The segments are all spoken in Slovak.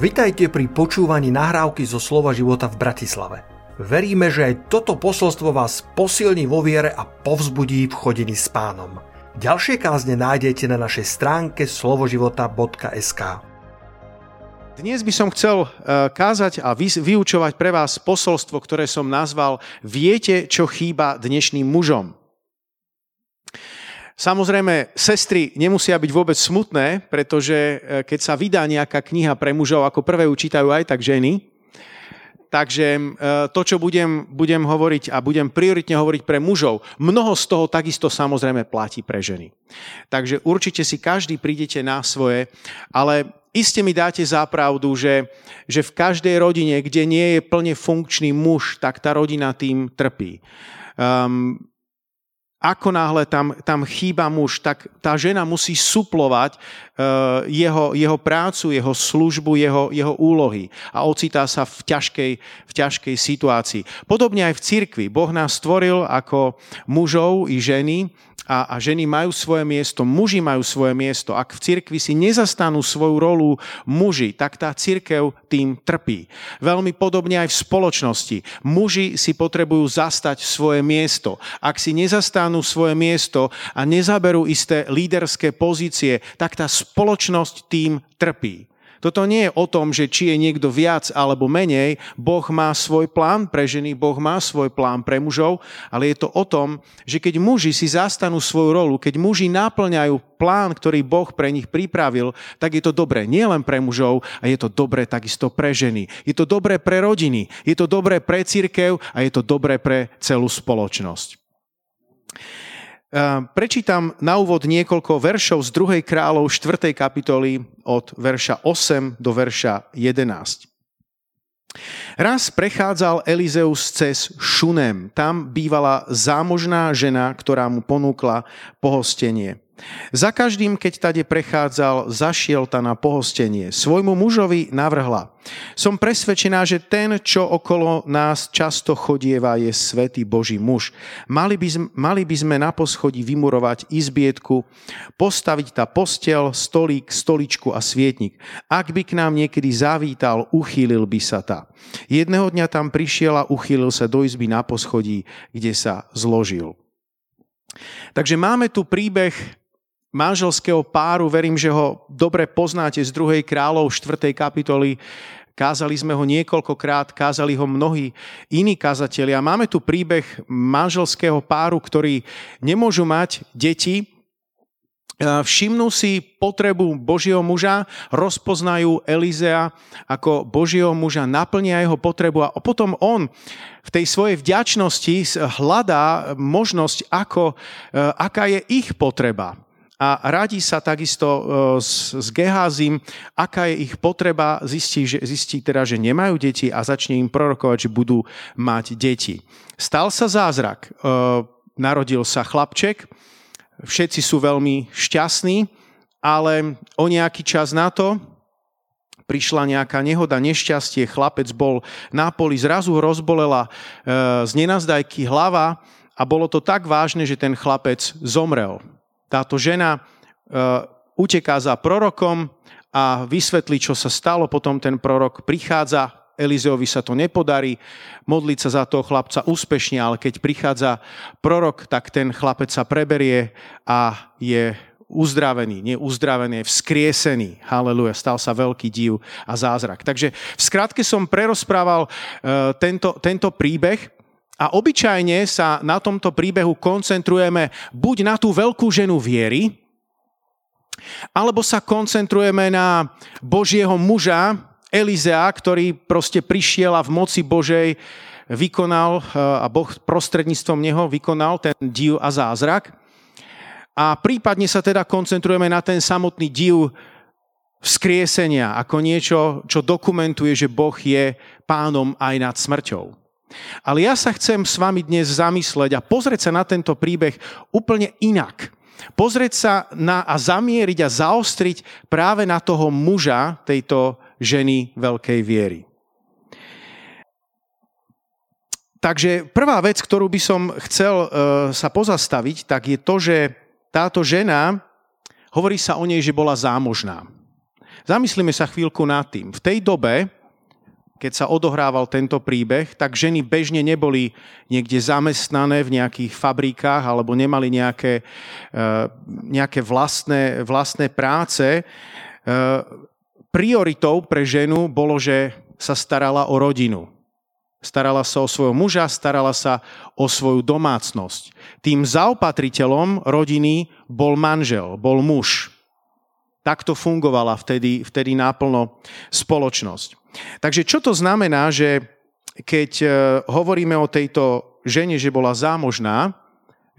Vitajte pri počúvaní nahrávky zo Slova života v Bratislave. Veríme, že aj toto posolstvo vás posilní vo viere a povzbudí v chodení s pánom. Ďalšie kázne nájdete na našej stránke slovoživota.sk Dnes by som chcel eh, kázať a vyučovať pre vás posolstvo, ktoré som nazval Viete, čo chýba dnešným mužom. Samozrejme, sestry nemusia byť vôbec smutné, pretože e, keď sa vydá nejaká kniha pre mužov, ako prvé ju čítajú aj tak ženy. Takže e, to, čo budem, budem hovoriť a budem prioritne hovoriť pre mužov, mnoho z toho takisto samozrejme platí pre ženy. Takže určite si každý prídete na svoje, ale iste mi dáte zápravdu, že, že v každej rodine, kde nie je plne funkčný muž, tak tá rodina tým trpí. Um, ako náhle tam, tam chýba muž, tak tá žena musí suplovať uh, jeho, jeho prácu, jeho službu, jeho, jeho úlohy a ocitá sa v ťažkej, v ťažkej situácii. Podobne aj v cirkvi. Boh nás stvoril ako mužov i ženy a, a ženy majú svoje miesto, muži majú svoje miesto. Ak v cirkvi si nezastanú svoju rolu muži, tak tá cirkev tým trpí. Veľmi podobne aj v spoločnosti. Muži si potrebujú zastať svoje miesto. Ak si nezastanú svoje miesto a nezaberú isté líderské pozície, tak tá spoločnosť tým trpí. Toto nie je o tom, že či je niekto viac alebo menej. Boh má svoj plán pre ženy, Boh má svoj plán pre mužov, ale je to o tom, že keď muži si zastanú svoju rolu, keď muži náplňajú plán, ktorý Boh pre nich pripravil, tak je to dobré nielen pre mužov, a je to dobré takisto pre ženy. Je to dobré pre rodiny, je to dobré pre církev a je to dobré pre celú spoločnosť. Ehm, prečítam na úvod niekoľko veršov z 2. kráľov 4. kapitoly od verša 8 do verša 11. Raz prechádzal Elizeus cez Šunem. Tam bývala zámožná žena, ktorá mu ponúkla pohostenie. Za každým, keď tade prechádzal, zašiel ta na pohostenie. Svojmu mužovi navrhla. Som presvedčená, že ten, čo okolo nás často chodieva, je svätý Boží muž. Mali by, mali by sme na poschodí vymurovať izbietku, postaviť tá postel, stolík, stoličku a svietnik. Ak by k nám niekedy zavítal, uchýlil by sa ta. Jedného dňa tam prišiel a uchýlil sa do izby na poschodí, kde sa zložil. Takže máme tu príbeh manželského páru, verím, že ho dobre poznáte z 2. kráľov 4. kapitoly. Kázali sme ho niekoľkokrát, kázali ho mnohí iní kazatelia. Máme tu príbeh manželského páru, ktorí nemôžu mať deti, Všimnú si potrebu Božieho muža, rozpoznajú Elizea ako Božieho muža, naplnia jeho potrebu a potom on v tej svojej vďačnosti hľadá možnosť, ako, aká je ich potreba a radí sa takisto e, s, s Geházim, aká je ich potreba, zistí, že, zistí teda, že nemajú deti a začne im prorokovať, že budú mať deti. Stal sa zázrak. E, narodil sa chlapček, všetci sú veľmi šťastní, ale o nejaký čas na to prišla nejaká nehoda, nešťastie, chlapec bol na poli, zrazu rozbolela e, z nenazdajky hlava a bolo to tak vážne, že ten chlapec zomrel táto žena e, uteká za prorokom a vysvetlí, čo sa stalo. Potom ten prorok prichádza, Elizeovi sa to nepodarí, modliť sa za toho chlapca úspešne, ale keď prichádza prorok, tak ten chlapec sa preberie a je uzdravený, nie uzdravený, je vzkriesený. Haleluja, stal sa veľký div a zázrak. Takže v skratke som prerozprával uh, tento, tento príbeh a obyčajne sa na tomto príbehu koncentrujeme buď na tú veľkú ženu viery, alebo sa koncentrujeme na Božieho muža, Elizea, ktorý proste prišiel a v moci Božej vykonal eh, a Boh prostredníctvom neho vykonal ten div a zázrak. A prípadne sa teda koncentrujeme na ten samotný div vzkriesenia ako niečo, čo dokumentuje, že Boh je pánom aj nad smrťou. Ale ja sa chcem s vami dnes zamysleť a pozrieť sa na tento príbeh úplne inak. Pozrieť sa na a zamieriť a zaostriť práve na toho muža tejto ženy veľkej viery. Takže prvá vec, ktorú by som chcel uh, sa pozastaviť, tak je to, že táto žena, hovorí sa o nej, že bola zámožná. Zamyslíme sa chvíľku nad tým. V tej dobe, keď sa odohrával tento príbeh, tak ženy bežne neboli niekde zamestnané v nejakých fabrikách alebo nemali nejaké, e, nejaké vlastné, vlastné práce. E, prioritou pre ženu bolo, že sa starala o rodinu. Starala sa o svojho muža, starala sa o svoju domácnosť. Tým zaopatriteľom rodiny bol manžel, bol muž. Takto fungovala vtedy, vtedy náplno spoločnosť. Takže čo to znamená, že keď e, hovoríme o tejto žene, že bola zámožná,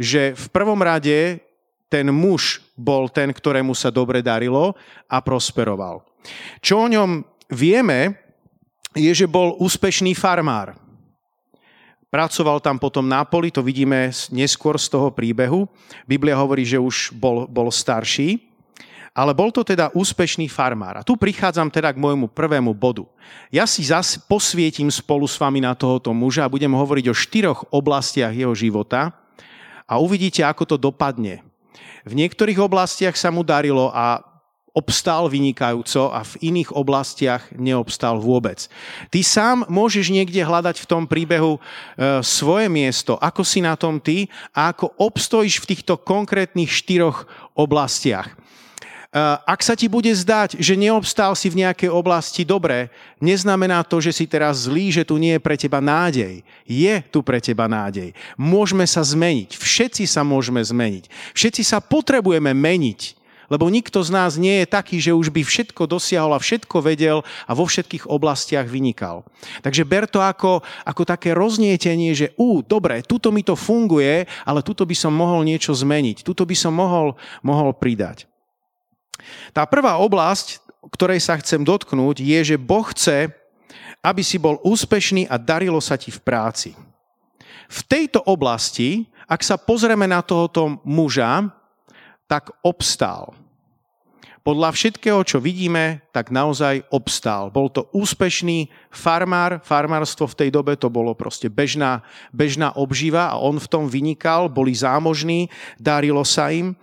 že v prvom rade ten muž bol ten, ktorému sa dobre darilo a prosperoval. Čo o ňom vieme, je, že bol úspešný farmár. Pracoval tam potom na poli, to vidíme neskôr z toho príbehu. Biblia hovorí, že už bol, bol starší. Ale bol to teda úspešný farmár. A tu prichádzam teda k môjmu prvému bodu. Ja si zas posvietím spolu s vami na tohoto muža a budem hovoriť o štyroch oblastiach jeho života a uvidíte, ako to dopadne. V niektorých oblastiach sa mu darilo a obstál vynikajúco a v iných oblastiach neobstál vôbec. Ty sám môžeš niekde hľadať v tom príbehu e, svoje miesto, ako si na tom ty a ako obstojíš v týchto konkrétnych štyroch oblastiach. Eh, ak sa ti bude zdať, že neobstál si v nejakej oblasti dobre, neznamená to, že si teraz zlý, že tu nie je pre teba nádej. Je tu pre teba nádej. Môžeme sa zmeniť. Všetci sa môžeme zmeniť. Všetci sa potrebujeme meniť. Lebo nikto z nás nie je taký, že už by všetko dosiahol a všetko vedel a vo všetkých oblastiach vynikal. Takže ber to ako, ako také roznietenie, že ú, dobre, tuto mi to funguje, ale tuto by som mohol niečo zmeniť, tuto by som mohol, mohol pridať. Tá prvá oblasť, ktorej sa chcem dotknúť, je, že Boh chce, aby si bol úspešný a darilo sa ti v práci. V tejto oblasti, ak sa pozrieme na tohoto muža, tak obstál. Podľa všetkého, čo vidíme, tak naozaj obstál. Bol to úspešný farmár, farmárstvo v tej dobe to bolo proste bežná, bežná obživa a on v tom vynikal, boli zámožní, darilo sa im.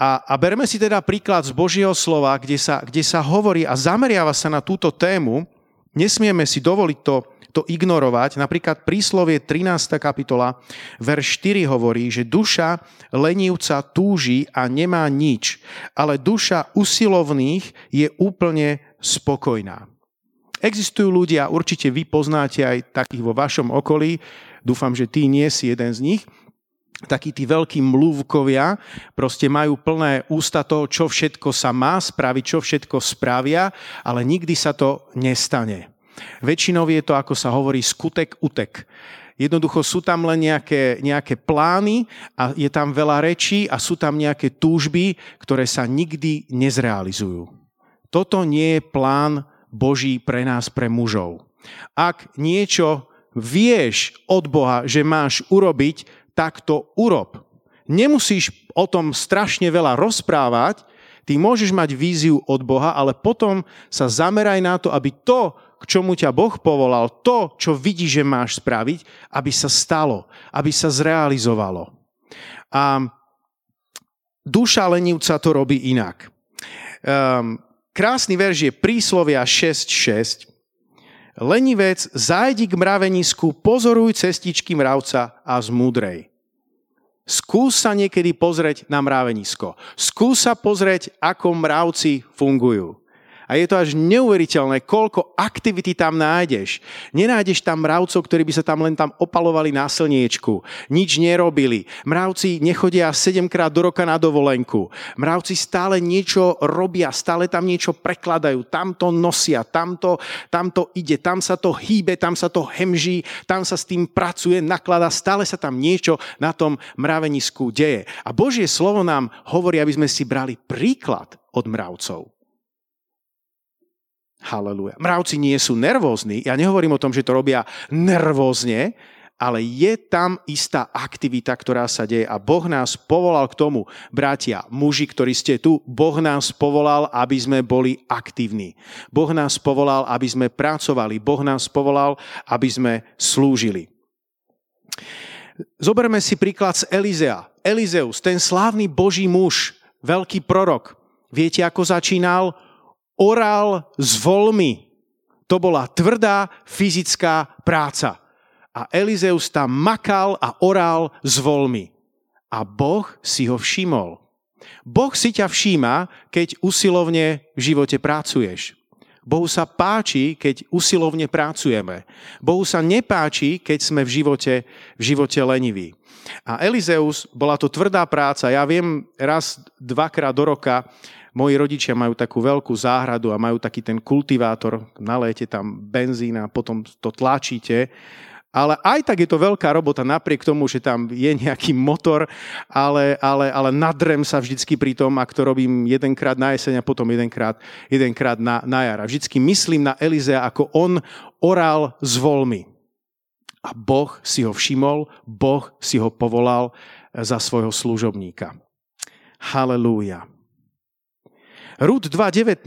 A, a berme si teda príklad z Božieho slova, kde sa, kde sa hovorí a zameriava sa na túto tému. Nesmieme si dovoliť to, to ignorovať. Napríklad príslovie 13. kapitola, verš 4 hovorí, že duša lenivca túži a nemá nič, ale duša usilovných je úplne spokojná. Existujú ľudia, určite vy poznáte aj takých vo vašom okolí, dúfam, že ty nie si jeden z nich, takí tí veľkí mluvkovia proste majú plné ústa toho, čo všetko sa má spraviť, čo všetko spravia, ale nikdy sa to nestane. Väčšinou je to, ako sa hovorí, skutek utek. Jednoducho sú tam len nejaké, nejaké plány a je tam veľa rečí a sú tam nejaké túžby, ktoré sa nikdy nezrealizujú. Toto nie je plán Boží pre nás, pre mužov. Ak niečo vieš od Boha, že máš urobiť, tak to urob. Nemusíš o tom strašne veľa rozprávať, ty môžeš mať víziu od Boha, ale potom sa zameraj na to, aby to, k čomu ťa Boh povolal, to, čo vidíš, že máš spraviť, aby sa stalo, aby sa zrealizovalo. A duša lenivca to robí inak. Um, krásny verž je príslovia 6.6. Lenivec, zájdi k mravenisku, pozoruj cestičky mravca a zmúdrej. Skús sa niekedy pozrieť na mravenisko. Skús sa pozrieť, ako mravci fungujú. A je to až neuveriteľné, koľko aktivity tam nájdeš. Nenájdeš tam mravcov, ktorí by sa tam len tam opalovali na slniečku. Nič nerobili. Mravci nechodia 7 krát do roka na dovolenku. Mravci stále niečo robia, stále tam niečo prekladajú. Tam to nosia, tam to, tam to ide, tam sa to hýbe, tam sa to hemží, tam sa s tým pracuje, naklada, stále sa tam niečo na tom mravenisku deje. A Božie slovo nám hovorí, aby sme si brali príklad od mravcov. Haleluja. Mravci nie sú nervózni. Ja nehovorím o tom, že to robia nervózne, ale je tam istá aktivita, ktorá sa deje a Boh nás povolal k tomu, bratia, muži, ktorí ste tu, Boh nás povolal, aby sme boli aktívni. Boh nás povolal, aby sme pracovali. Boh nás povolal, aby sme slúžili. Zoberme si príklad z Elizea. Elizeus, ten slávny Boží muž, veľký prorok. Viete, ako začínal? Oral s volmi. To bola tvrdá fyzická práca. A Elizeus tam makal a oral s volmi. A Boh si ho všimol. Boh si ťa všíma, keď usilovne v živote pracuješ. Bohu sa páči, keď usilovne pracujeme. Bohu sa nepáči, keď sme v živote, v živote leniví. A Elizeus, bola to tvrdá práca. Ja viem, raz, dvakrát do roka moji rodičia majú takú veľkú záhradu a majú taký ten kultivátor, naléte tam benzín a potom to tlačíte ale aj tak je to veľká robota, napriek tomu, že tam je nejaký motor, ale, ale, ale nadrem sa vždycky pri tom, ak to robím jedenkrát na jeseň a potom jedenkrát, jedenkrát na, na jar. Vždycky myslím na Elizea, ako on oral s volmi. A Boh si ho všimol, Boh si ho povolal za svojho služobníka. Halelúja. Rúd 2.19.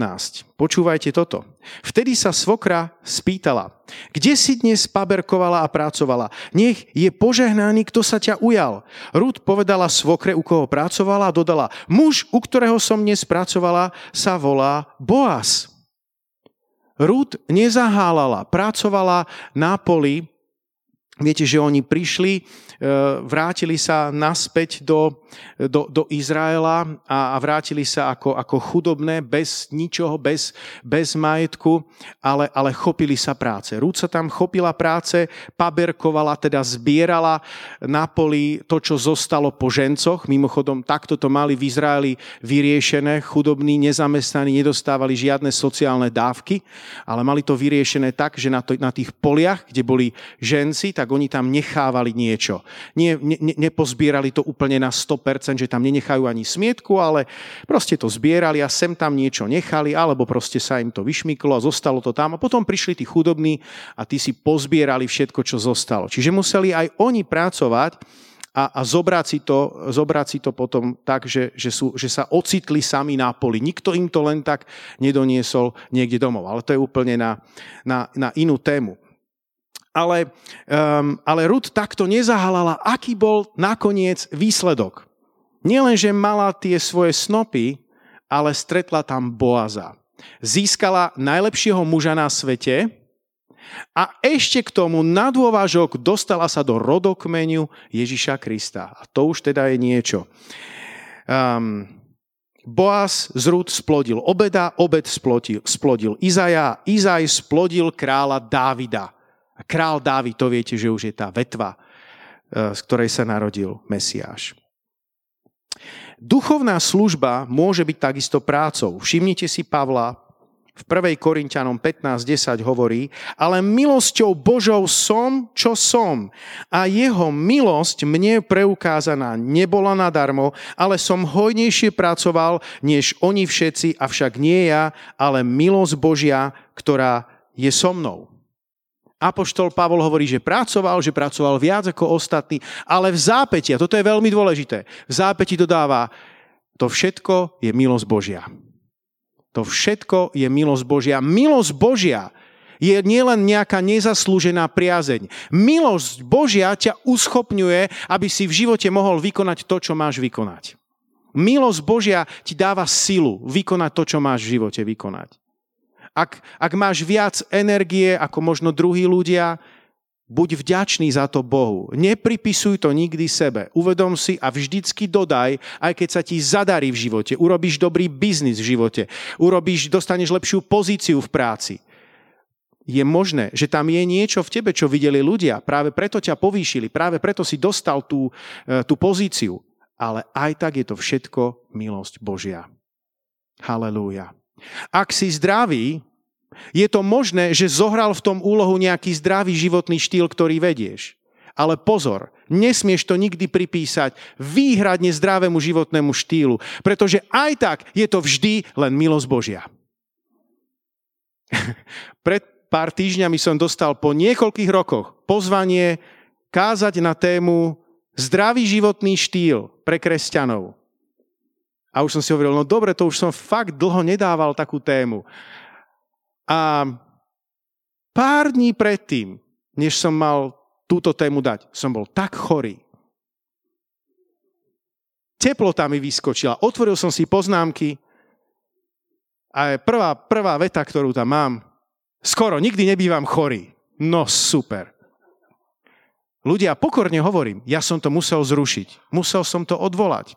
Počúvajte toto. Vtedy sa svokra spýtala, kde si dnes paberkovala a pracovala? Nech je požehnaný, kto sa ťa ujal. Rúd povedala svokre, u koho pracovala a dodala, muž, u ktorého som dnes pracovala, sa volá Boaz. Rúd nezahálala, pracovala na poli. Viete, že oni prišli E, vrátili sa naspäť do, do, do Izraela a, a vrátili sa ako, ako chudobné, bez ničoho, bez, bez majetku, ale, ale chopili sa práce. Rúd tam chopila práce, paberkovala, teda zbierala na poli to, čo zostalo po žencoch. Mimochodom, takto to mali v Izraeli vyriešené. Chudobní, nezamestnaní nedostávali žiadne sociálne dávky, ale mali to vyriešené tak, že na, to, na tých poliach, kde boli ženci, tak oni tam nechávali niečo nie, ne, nepozbierali to úplne na 100%, že tam nenechajú ani smietku, ale proste to zbierali a sem tam niečo nechali, alebo proste sa im to vyšmyklo a zostalo to tam. A potom prišli tí chudobní a tí si pozbierali všetko, čo zostalo. Čiže museli aj oni pracovať a, a zobrať, si to, zobrať si to potom tak, že, že, sú, že sa ocitli sami na poli. Nikto im to len tak nedoniesol niekde domov. Ale to je úplne na, na, na inú tému ale, um, ale Rud takto nezahalala, aký bol nakoniec výsledok. Nielen, že mala tie svoje snopy, ale stretla tam Boaza. Získala najlepšieho muža na svete a ešte k tomu na dôvažok dostala sa do rodokmeniu Ježiša Krista. A to už teda je niečo. Um, Boaz z Rúd splodil Obeda, Obed splodil, splodil Izaja, Izaj splodil kráľa Dávida. A král Dávid, to viete, že už je tá vetva, e, z ktorej sa narodil Mesiáš. Duchovná služba môže byť takisto prácou. Všimnite si Pavla, v 1. Korintianom 15.10 hovorí, ale milosťou Božou som, čo som. A jeho milosť mne preukázaná nebola nadarmo, ale som hojnejšie pracoval, než oni všetci, avšak nie ja, ale milosť Božia, ktorá je so mnou. Apoštol Pavol hovorí, že pracoval, že pracoval viac ako ostatní, ale v zápäti, a toto je veľmi dôležité, v zápäti dodáva, to všetko je milosť Božia. To všetko je milosť Božia. Milosť Božia je nielen nejaká nezaslúžená priazeň. Milosť Božia ťa uschopňuje, aby si v živote mohol vykonať to, čo máš vykonať. Milosť Božia ti dáva silu vykonať to, čo máš v živote vykonať. Ak, ak máš viac energie ako možno druhí ľudia, buď vďačný za to Bohu. Nepripisuj to nikdy sebe. Uvedom si a vždycky dodaj, aj keď sa ti zadarí v živote, urobíš dobrý biznis v živote, urobíš, dostaneš lepšiu pozíciu v práci. Je možné, že tam je niečo v tebe, čo videli ľudia. Práve preto ťa povýšili, práve preto si dostal tú, e, tú pozíciu. Ale aj tak je to všetko milosť Božia. Halelúja. Ak si zdravý, je to možné, že zohral v tom úlohu nejaký zdravý životný štýl, ktorý vedieš. Ale pozor, nesmieš to nikdy pripísať výhradne zdravému životnému štýlu, pretože aj tak je to vždy len milosť Božia. Pred pár týždňami som dostal po niekoľkých rokoch pozvanie kázať na tému zdravý životný štýl pre kresťanov. A už som si hovoril, no dobre, to už som fakt dlho nedával takú tému. A pár dní predtým, než som mal túto tému dať, som bol tak chorý. Teplota mi vyskočila, otvoril som si poznámky A prvá, prvá veta, ktorú tam mám, skoro nikdy nebývam chorý. No super. Ľudia, pokorne hovorím, ja som to musel zrušiť. Musel som to odvolať.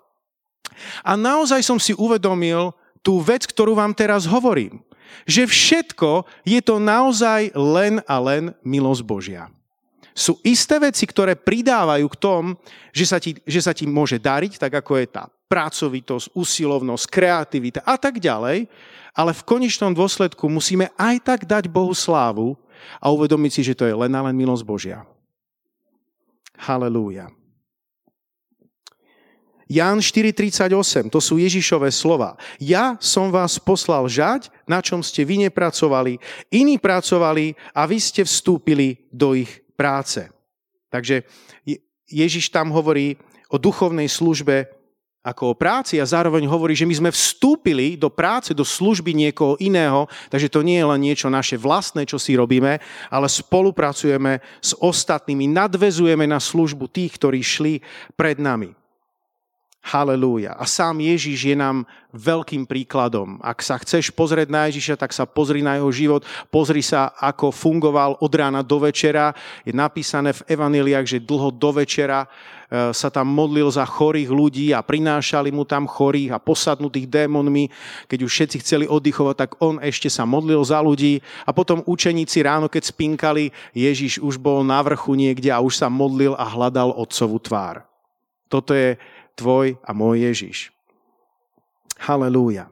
A naozaj som si uvedomil tú vec, ktorú vám teraz hovorím. Že všetko je to naozaj len a len milosť Božia. Sú isté veci, ktoré pridávajú k tom, že sa, ti, že sa ti môže dariť, tak ako je tá pracovitosť, usilovnosť, kreativita a tak ďalej, ale v konečnom dôsledku musíme aj tak dať Bohu slávu a uvedomiť si, že to je len a len milosť Božia. Halelúja. Ján 4.38, to sú Ježišové slova. Ja som vás poslal žať, na čom ste vy nepracovali, iní pracovali a vy ste vstúpili do ich práce. Takže Ježiš tam hovorí o duchovnej službe ako o práci a zároveň hovorí, že my sme vstúpili do práce, do služby niekoho iného, takže to nie je len niečo naše vlastné, čo si robíme, ale spolupracujeme s ostatnými, nadvezujeme na službu tých, ktorí šli pred nami. Halelúja. A sám Ježiš je nám veľkým príkladom. Ak sa chceš pozrieť na Ježiša, tak sa pozri na jeho život, pozri sa, ako fungoval od rána do večera. Je napísané v evaneliách, že dlho do večera e, sa tam modlil za chorých ľudí a prinášali mu tam chorých a posadnutých démonmi. Keď už všetci chceli oddychovať, tak on ešte sa modlil za ľudí a potom učeníci ráno, keď spinkali, Ježiš už bol na vrchu niekde a už sa modlil a hľadal otcovú tvár. Toto je tvoj a môj Ježiš. Halelúja.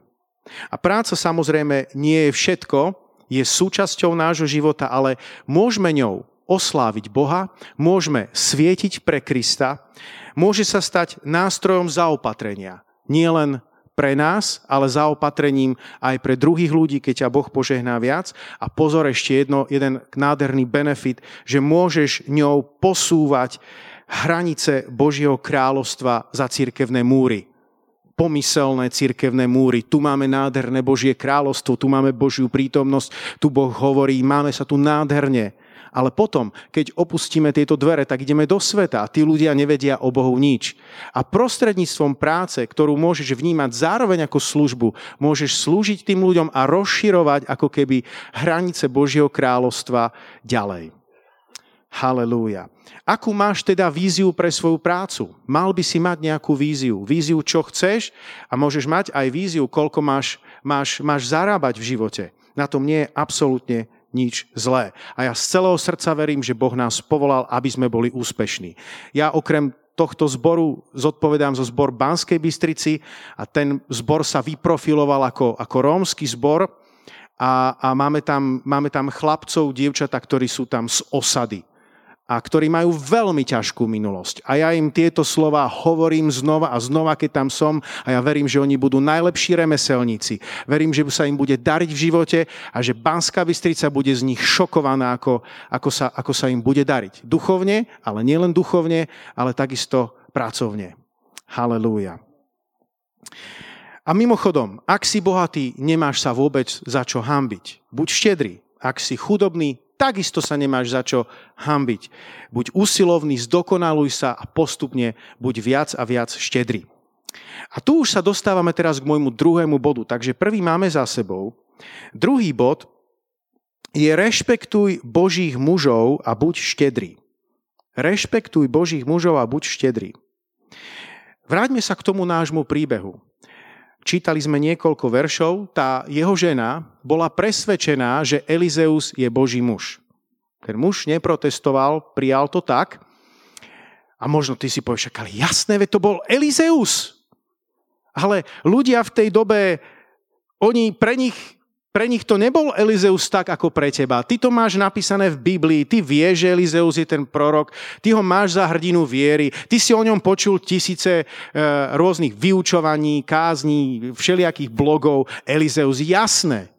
A práca samozrejme nie je všetko, je súčasťou nášho života, ale môžeme ňou osláviť Boha, môžeme svietiť pre Krista, môže sa stať nástrojom zaopatrenia. Nie len pre nás, ale zaopatrením aj pre druhých ľudí, keď ťa Boh požehná viac. A pozor ešte jedno, jeden nádherný benefit, že môžeš ňou posúvať hranice Božieho kráľovstva za církevné múry. Pomyselné církevné múry. Tu máme nádherné Božie kráľovstvo, tu máme Božiu prítomnosť, tu Boh hovorí, máme sa tu nádherne. Ale potom, keď opustíme tieto dvere, tak ideme do sveta a tí ľudia nevedia o Bohu nič. A prostredníctvom práce, ktorú môžeš vnímať zároveň ako službu, môžeš slúžiť tým ľuďom a rozširovať ako keby hranice Božieho kráľovstva ďalej. Halelúja. Akú máš teda víziu pre svoju prácu? Mal by si mať nejakú víziu. Víziu, čo chceš a môžeš mať aj víziu, koľko máš, máš, máš zarábať v živote. Na tom nie je absolútne nič zlé. A ja z celého srdca verím, že Boh nás povolal, aby sme boli úspešní. Ja okrem tohto zboru zodpovedám zo zbor Banskej Bystrici a ten zbor sa vyprofiloval ako, ako rómsky zbor a, a máme, tam, máme tam chlapcov, dievčata, ktorí sú tam z osady a ktorí majú veľmi ťažkú minulosť. A ja im tieto slova hovorím znova a znova, keď tam som a ja verím, že oni budú najlepší remeselníci. Verím, že sa im bude dariť v živote a že Banská Bystrica bude z nich šokovaná, ako, ako, sa, ako sa im bude dariť. Duchovne, ale nielen duchovne, ale takisto pracovne. Halelúja. A mimochodom, ak si bohatý, nemáš sa vôbec za čo hambiť. Buď štedrý. Ak si chudobný, takisto sa nemáš za čo hambiť. Buď usilovný, zdokonaluj sa a postupne buď viac a viac štedrý. A tu už sa dostávame teraz k môjmu druhému bodu. Takže prvý máme za sebou. Druhý bod je rešpektuj Božích mužov a buď štedrý. Rešpektuj Božích mužov a buď štedrý. Vráťme sa k tomu nášmu príbehu čítali sme niekoľko veršov, tá jeho žena bola presvedčená, že Elizeus je Boží muž. Ten muž neprotestoval, prijal to tak. A možno ty si povieš, ale jasné, veď to bol Elizeus. Ale ľudia v tej dobe, oni pre nich pre nich to nebol Elizeus tak ako pre teba. Ty to máš napísané v Biblii, ty vieš, že Elizeus je ten prorok, ty ho máš za hrdinu viery, ty si o ňom počul tisíce e, rôznych vyučovaní, kázní, všelijakých blogov. Elizeus, jasné.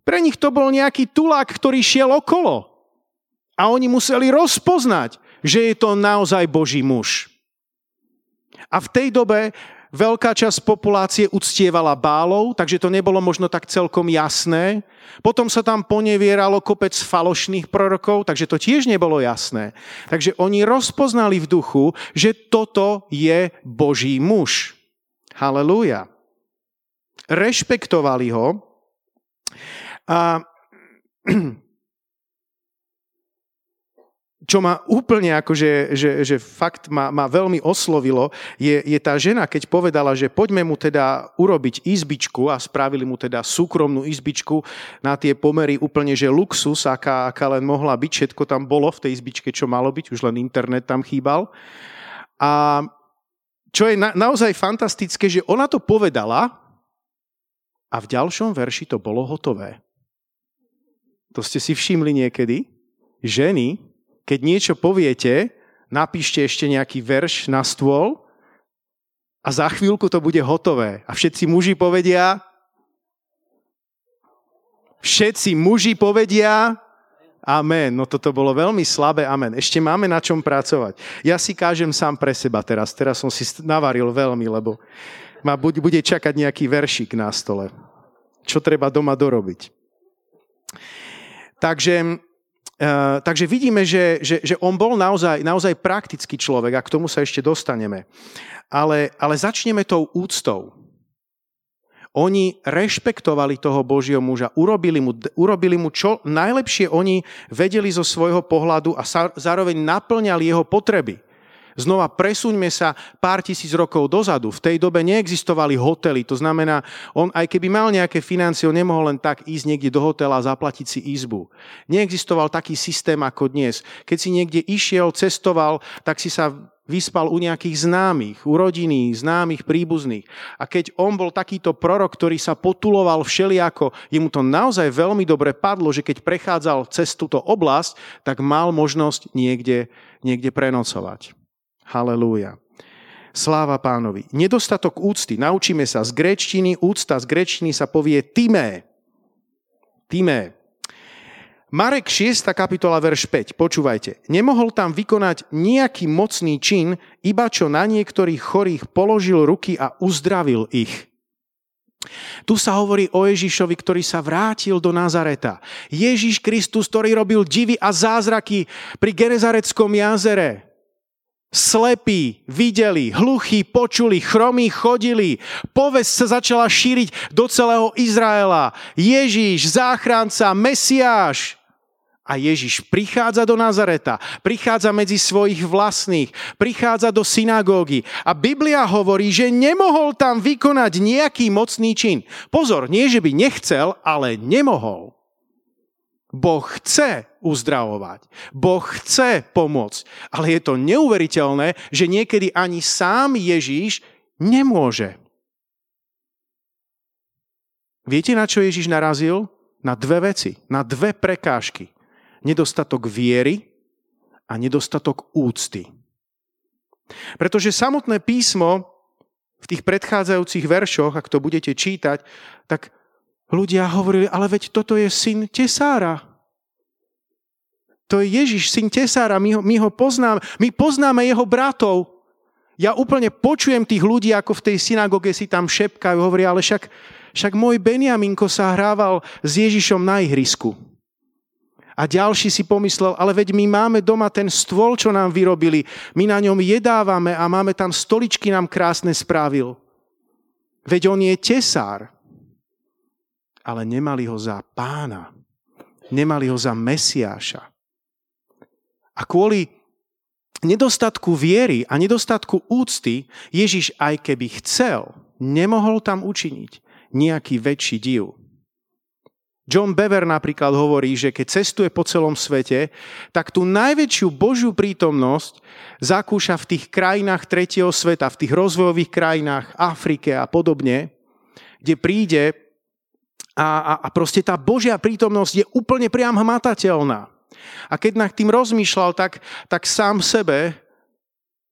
Pre nich to bol nejaký tulák, ktorý šiel okolo. A oni museli rozpoznať, že je to naozaj Boží muž. A v tej dobe veľká časť populácie uctievala bálov, takže to nebolo možno tak celkom jasné. Potom sa tam ponevieralo kopec falošných prorokov, takže to tiež nebolo jasné. Takže oni rozpoznali v duchu, že toto je Boží muž. Halelúja. Rešpektovali ho A čo ma úplne akože, že, že fakt ma, ma veľmi oslovilo, je, je tá žena, keď povedala, že poďme mu teda urobiť izbičku a spravili mu teda súkromnú izbičku na tie pomery úplne, že luxus, aká, aká len mohla byť, všetko tam bolo v tej izbičke, čo malo byť, už len internet tam chýbal. A čo je na, naozaj fantastické, že ona to povedala a v ďalšom verši to bolo hotové. To ste si všimli niekedy? Ženy keď niečo poviete, napíšte ešte nejaký verš na stôl a za chvíľku to bude hotové. A všetci muži povedia, všetci muži povedia, Amen. No toto bolo veľmi slabé. Amen. Ešte máme na čom pracovať. Ja si kážem sám pre seba teraz. Teraz som si navaril veľmi, lebo ma bude čakať nejaký veršik na stole. Čo treba doma dorobiť. Takže Uh, takže vidíme, že, že, že on bol naozaj, naozaj praktický človek a k tomu sa ešte dostaneme. Ale, ale začneme tou úctou. Oni rešpektovali toho Božieho muža, urobili mu, urobili mu čo najlepšie oni vedeli zo svojho pohľadu a sa, zároveň naplňali jeho potreby. Znova presuňme sa pár tisíc rokov dozadu. V tej dobe neexistovali hotely, to znamená, on aj keby mal nejaké financie, on nemohol len tak ísť niekde do hotela a zaplatiť si izbu. Neexistoval taký systém ako dnes. Keď si niekde išiel, cestoval, tak si sa vyspal u nejakých známych, u rodiny, známych, príbuzných. A keď on bol takýto prorok, ktorý sa potuloval všelijako, jemu to naozaj veľmi dobre padlo, že keď prechádzal cez túto oblasť, tak mal možnosť niekde, niekde prenocovať. Halelúja. Sláva pánovi. Nedostatok úcty. Naučíme sa z grečtiny. Úcta z grečtiny sa povie timé. Timé. Marek 6. kapitola, verš 5. Počúvajte. Nemohol tam vykonať nejaký mocný čin, iba čo na niektorých chorých položil ruky a uzdravil ich. Tu sa hovorí o Ježišovi, ktorý sa vrátil do Nazareta. Ježiš Kristus, ktorý robil divy a zázraky pri Genezareckom jazere. Slepí videli, hluchí počuli, chromí chodili. Povesť sa začala šíriť do celého Izraela. Ježíš, záchranca, Mesiáš. A Ježiš prichádza do Nazareta, prichádza medzi svojich vlastných, prichádza do synagógy. A Biblia hovorí, že nemohol tam vykonať nejaký mocný čin. Pozor, nie že by nechcel, ale nemohol. Boh chce uzdravovať. Boh chce pomôcť. Ale je to neuveriteľné, že niekedy ani sám Ježíš nemôže. Viete, na čo Ježíš narazil? Na dve veci, na dve prekážky. Nedostatok viery a nedostatok úcty. Pretože samotné písmo v tých predchádzajúcich veršoch, ak to budete čítať, tak ľudia hovorili, ale veď toto je syn Tesára. To je Ježiš, syn Tesára, my ho, my ho poznáme, my poznáme jeho bratov. Ja úplne počujem tých ľudí, ako v tej synagóge si tam šepkajú, hovoria, ale však, však môj Beniaminko sa hrával s Ježišom na ihrisku. A ďalší si pomyslel, ale veď my máme doma ten stôl, čo nám vyrobili. My na ňom jedávame a máme tam stoličky nám krásne spravil. Veď on je tesár ale nemali ho za pána. Nemali ho za Mesiáša. A kvôli nedostatku viery a nedostatku úcty Ježiš aj keby chcel, nemohol tam učiniť nejaký väčší div. John Bever napríklad hovorí, že keď cestuje po celom svete, tak tú najväčšiu Božiu prítomnosť zakúša v tých krajinách tretieho sveta, v tých rozvojových krajinách, Afrike a podobne, kde príde a, a, proste tá Božia prítomnosť je úplne priam hmatateľná. A keď nad tým rozmýšľal, tak, tak sám sebe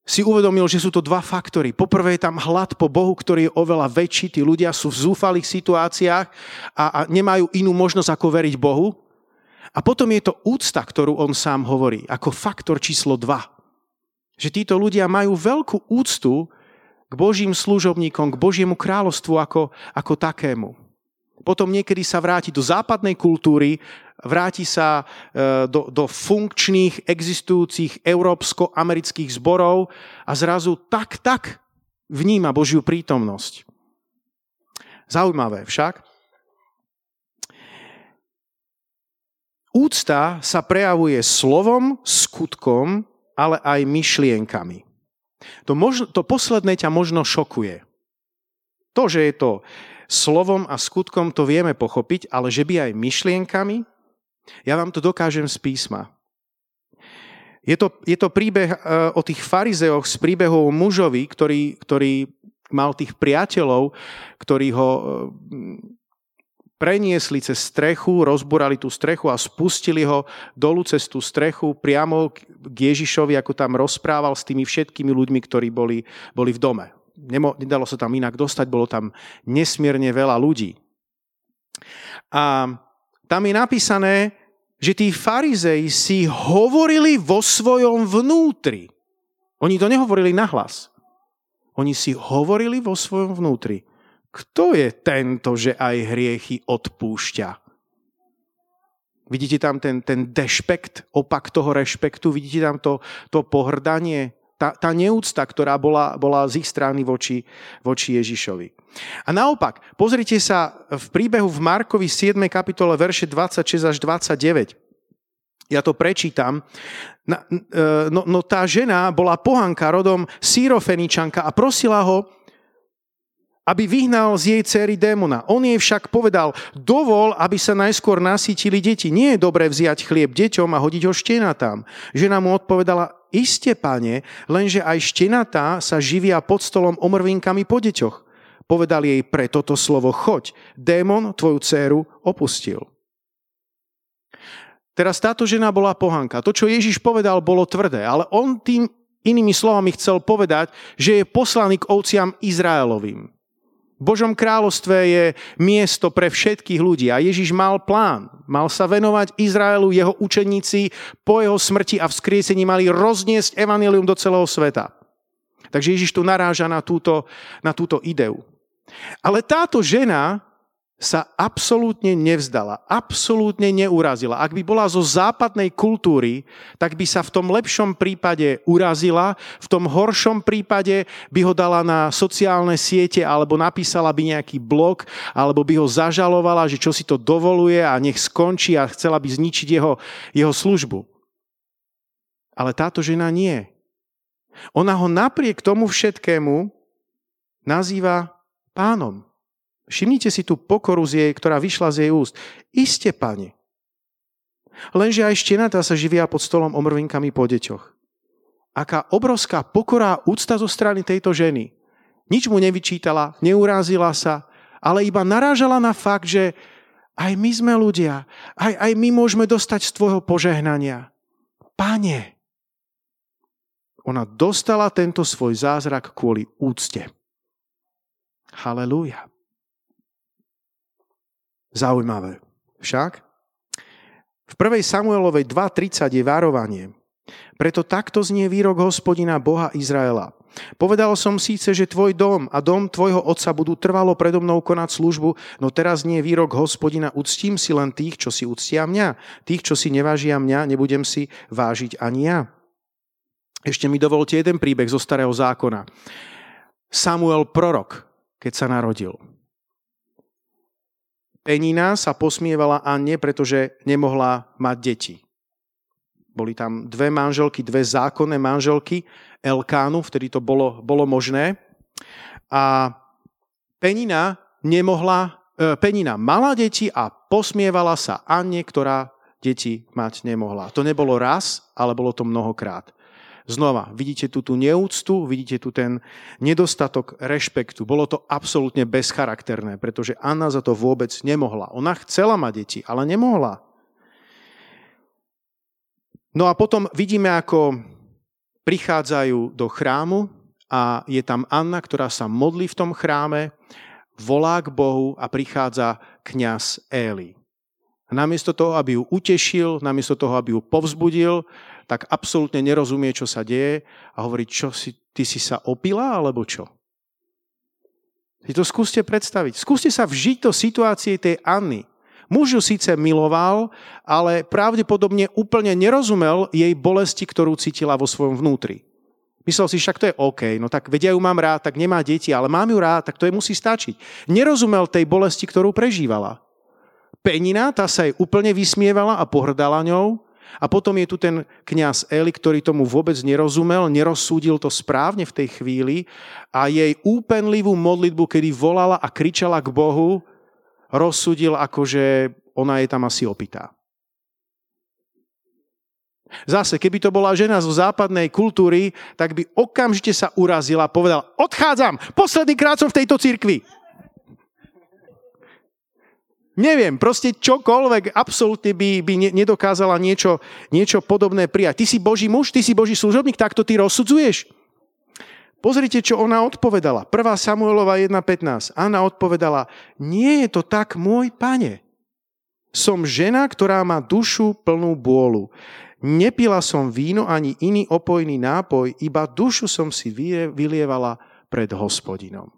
si uvedomil, že sú to dva faktory. Poprvé je tam hlad po Bohu, ktorý je oveľa väčší. Tí ľudia sú v zúfalých situáciách a, a nemajú inú možnosť ako veriť Bohu. A potom je to úcta, ktorú on sám hovorí, ako faktor číslo dva. Že títo ľudia majú veľkú úctu k Božím služobníkom, k Božiemu kráľovstvu ako, ako takému potom niekedy sa vráti do západnej kultúry, vráti sa e, do, do funkčných, existujúcich európsko-amerických zborov a zrazu tak, tak vníma Božiu prítomnosť. Zaujímavé však. úcta sa prejavuje slovom, skutkom, ale aj myšlienkami. To, možno, to posledné ťa možno šokuje. To, že je to slovom a skutkom, to vieme pochopiť, ale že by aj myšlienkami, ja vám to dokážem z písma. Je to, je to príbeh e, o tých farizeoch z príbehov mužovi, ktorý, ktorý mal tých priateľov, ktorí ho e, preniesli cez strechu, rozburali tú strechu a spustili ho dolu cez tú strechu priamo k Ježišovi, ako tam rozprával s tými všetkými ľuďmi, ktorí boli, boli v dome. Nemo, nedalo sa tam inak dostať, bolo tam nesmierne veľa ľudí. A tam je napísané, že tí farizei si hovorili vo svojom vnútri. Oni to nehovorili nahlas. Oni si hovorili vo svojom vnútri. Kto je tento, že aj hriechy odpúšťa? Vidíte tam ten, ten dešpekt, opak toho rešpektu? Vidíte tam to, to pohrdanie? Tá, tá neúcta, ktorá bola, bola z ich strany voči, voči Ježišovi. A naopak, pozrite sa v príbehu v Markovi 7. kapitole verše 26 až 29. Ja to prečítam. E, no, no tá žena bola pohanka rodom Sýrofeničanka a prosila ho, aby vyhnal z jej céry démona. On jej však povedal, dovol, aby sa najskôr nasítili deti. Nie je dobré vziať chlieb deťom a hodiť ho tam. Žena mu odpovedala, iste, pane, lenže aj štenatá sa živia pod stolom omrvinkami po deťoch. Povedal jej pre toto slovo choď, démon tvoju dceru opustil. Teraz táto žena bola pohanka. To, čo Ježiš povedal, bolo tvrdé, ale on tým inými slovami chcel povedať, že je poslaný k ovciam Izraelovým. Božom kráľovstve je miesto pre všetkých ľudí a Ježiš mal plán. Mal sa venovať Izraelu, jeho učeníci po jeho smrti a vzkriesení mali rozniesť evanilium do celého sveta. Takže Ježiš tu naráža na túto, na túto ideu. Ale táto žena sa absolútne nevzdala, absolútne neurazila. Ak by bola zo západnej kultúry, tak by sa v tom lepšom prípade urazila, v tom horšom prípade by ho dala na sociálne siete alebo napísala by nejaký blog, alebo by ho zažalovala, že čo si to dovoluje a nech skončí a chcela by zničiť jeho, jeho službu. Ale táto žena nie. Ona ho napriek tomu všetkému nazýva pánom. Všimnite si tú pokoru z jej, ktorá vyšla z jej úst. Iste, pane. Lenže aj štenatá sa živia pod stolom omrvinkami po deťoch. Aká obrovská pokora úcta zo strany tejto ženy. Nič mu nevyčítala, neurázila sa, ale iba narážala na fakt, že aj my sme ľudia, aj, aj my môžeme dostať z tvojho požehnania. Pane, ona dostala tento svoj zázrak kvôli úcte. Halelúja. Zaujímavé. Však v 1. Samuelovej 2.30 je varovanie. Preto takto znie výrok hospodina Boha Izraela. Povedal som síce, že tvoj dom a dom tvojho otca budú trvalo predo mnou konať službu, no teraz nie výrok hospodina, uctím si len tých, čo si uctia mňa. Tých, čo si nevážia mňa, nebudem si vážiť ani ja. Ešte mi dovolte jeden príbeh zo starého zákona. Samuel prorok, keď sa narodil. Penina sa posmievala Anne, pretože nemohla mať deti. Boli tam dve manželky, dve zákonné manželky Elkánu, vtedy to bolo, bolo možné. A Penina nemohla, e, Penina mala deti a posmievala sa Anne, ktorá deti mať nemohla. To nebolo raz, ale bolo to mnohokrát. Znova, vidíte tu tú neúctu, vidíte tu ten nedostatok rešpektu. Bolo to absolútne bezcharakterné, pretože Anna za to vôbec nemohla. Ona chcela mať deti, ale nemohla. No a potom vidíme, ako prichádzajú do chrámu a je tam Anna, ktorá sa modlí v tom chráme, volá k Bohu a prichádza kňaz Éli. Namiesto toho, aby ju utešil, namiesto toho, aby ju povzbudil, tak absolútne nerozumie, čo sa deje a hovorí, čo si, ty si sa opila, alebo čo? Si to skúste predstaviť. Skúste sa vžiť do situácie tej Anny. Muž ju síce miloval, ale pravdepodobne úplne nerozumel jej bolesti, ktorú cítila vo svojom vnútri. Myslel si, však to je OK, no tak vedia ju mám rád, tak nemá deti, ale mám ju rád, tak to jej musí stačiť. Nerozumel tej bolesti, ktorú prežívala. Penina, tá sa jej úplne vysmievala a pohrdala ňou. A potom je tu ten kňaz Eli, ktorý tomu vôbec nerozumel, nerozsúdil to správne v tej chvíli a jej úpenlivú modlitbu, kedy volala a kričala k Bohu, rozsudil ako, že ona je tam asi opitá. Zase, keby to bola žena zo západnej kultúry, tak by okamžite sa urazila a povedala, odchádzam, posledný krát som v tejto cirkvi. Neviem, proste čokoľvek, absolútne by, by nedokázala niečo, niečo podobné prijať. Ty si Boží muž, ty si Boží služobník, tak to ty rozsudzuješ? Pozrite, čo ona odpovedala. 1. Samuelova 1.15. Anna odpovedala, nie je to tak, môj pane. Som žena, ktorá má dušu plnú bôlu. Nepila som víno ani iný opojný nápoj, iba dušu som si vylievala pred hospodinom.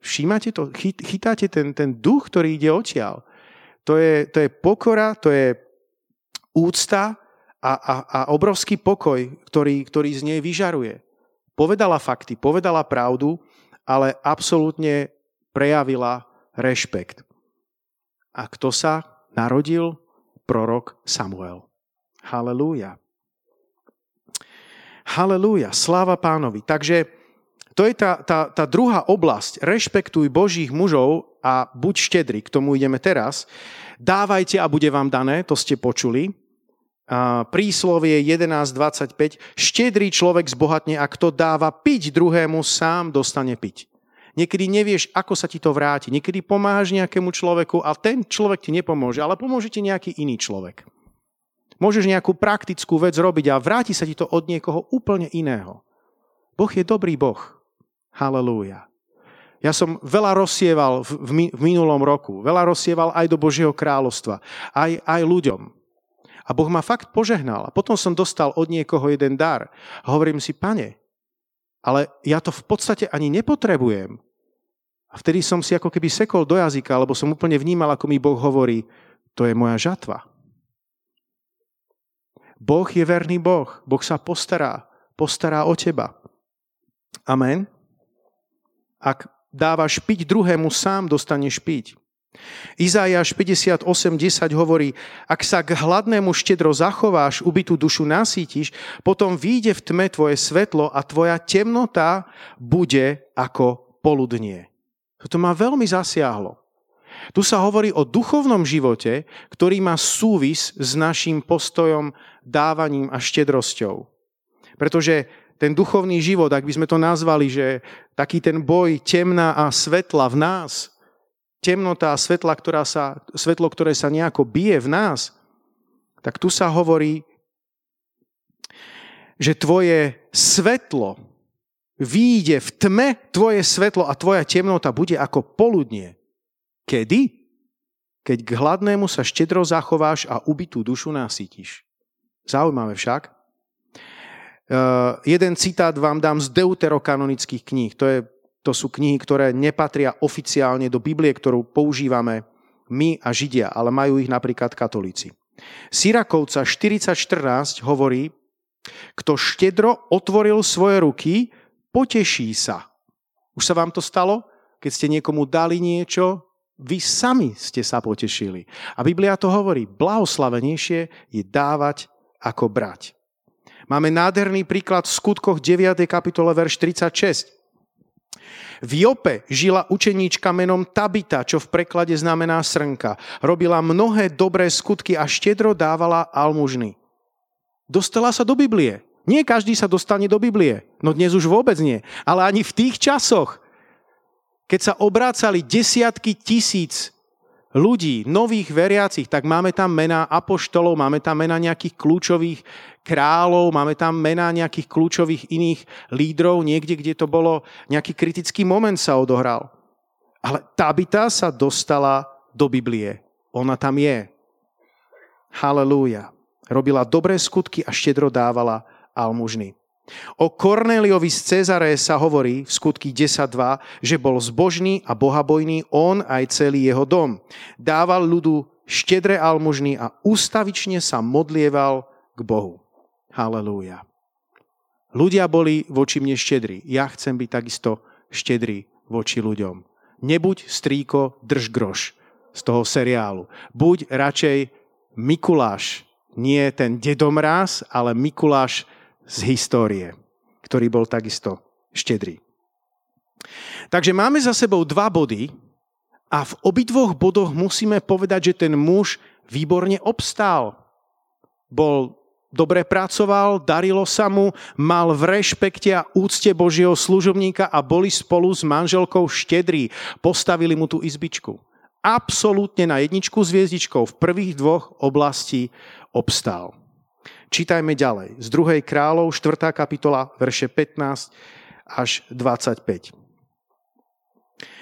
Všímate to? Chytáte ten, ten duch, ktorý ide odtiaľ. To je, to je pokora, to je úcta a, a, a obrovský pokoj, ktorý, ktorý z nej vyžaruje. Povedala fakty, povedala pravdu, ale absolútne prejavila rešpekt. A kto sa narodil? Prorok Samuel. Halelúja. Halelúja, sláva pánovi. Takže to je tá, tá, tá druhá oblasť. Rešpektuj Božích mužov a buď štedrý. K tomu ideme teraz. Dávajte a bude vám dané, to ste počuli. A príslovie 11.25. Štedrý človek zbohatne a kto dáva piť druhému, sám dostane piť. Niekedy nevieš, ako sa ti to vráti. Niekedy pomáhaš nejakému človeku a ten človek ti nepomôže, ale pomôže ti nejaký iný človek. Môžeš nejakú praktickú vec robiť a vráti sa ti to od niekoho úplne iného. Boh je dobrý Boh. Halelúja. Ja som veľa rozsieval v, minulom roku. Veľa rozsieval aj do Božieho kráľovstva. Aj, aj ľuďom. A Boh ma fakt požehnal. A potom som dostal od niekoho jeden dar. A hovorím si, pane, ale ja to v podstate ani nepotrebujem. A vtedy som si ako keby sekol do jazyka, lebo som úplne vnímal, ako mi Boh hovorí, to je moja žatva. Boh je verný Boh. Boh sa postará. Postará o teba. Amen. Ak dávaš piť druhému, sám dostaneš piť. Izájaš 58.10 hovorí, ak sa k hladnému štedro zachováš, ubytú dušu nasítiš, potom vyjde v tme tvoje svetlo a tvoja temnota bude ako poludnie. Toto ma veľmi zasiahlo. Tu sa hovorí o duchovnom živote, ktorý má súvis s našim postojom, dávaním a štedrosťou. Pretože ten duchovný život, ak by sme to nazvali, že taký ten boj temná a svetla v nás, temnota a svetla, ktorá sa, svetlo, ktoré sa nejako bije v nás, tak tu sa hovorí, že tvoje svetlo výjde v tme, tvoje svetlo a tvoja temnota bude ako poludnie. Kedy? Keď k hladnému sa štedro zachováš a ubitú dušu nasytíš. Zaujímavé však, jeden citát vám dám z deuterokanonických kníh. To, je, to sú knihy, ktoré nepatria oficiálne do Biblie, ktorú používame my a Židia, ale majú ich napríklad katolíci. Syrakovca 4014 hovorí, kto štedro otvoril svoje ruky, poteší sa. Už sa vám to stalo? Keď ste niekomu dali niečo, vy sami ste sa potešili. A Biblia to hovorí, blahoslavenejšie je dávať ako brať. Máme nádherný príklad v skutkoch 9. kapitole, verš 36. V Jope žila učeníčka menom Tabita, čo v preklade znamená srnka. Robila mnohé dobré skutky a štedro dávala almužny. Dostala sa do Biblie. Nie každý sa dostane do Biblie. No dnes už vôbec nie. Ale ani v tých časoch, keď sa obrácali desiatky tisíc ľudí, nových veriacich, tak máme tam mená apoštolov, máme tam mená nejakých kľúčových kráľov, máme tam mená nejakých kľúčových iných lídrov, niekde, kde to bolo, nejaký kritický moment sa odohral. Ale Tabita sa dostala do Biblie. Ona tam je. Halelúja. Robila dobré skutky a štedro dávala almužny. O Korneliovi z Cezare sa hovorí v skutky 10.2, že bol zbožný a bohabojný on aj celý jeho dom. Dával ľudu štedré almužny a ústavične sa modlieval k Bohu. Halelúja. Ľudia boli voči mne štedrí. Ja chcem byť takisto štedrý voči ľuďom. Nebuď strýko, drž groš. z toho seriálu. Buď radšej Mikuláš, nie ten dedomráz, ale Mikuláš z histórie, ktorý bol takisto štedrý. Takže máme za sebou dva body a v obidvoch bodoch musíme povedať, že ten muž výborne obstál. Bol dobre pracoval, darilo sa mu, mal v rešpekte a úcte Božieho služobníka a boli spolu s manželkou štedrí. Postavili mu tú izbičku. Absolútne na jedničku s hviezdičkou v prvých dvoch oblasti obstál. Čítajme ďalej. Z 2. kráľov, 4. kapitola, verše 15 až 25.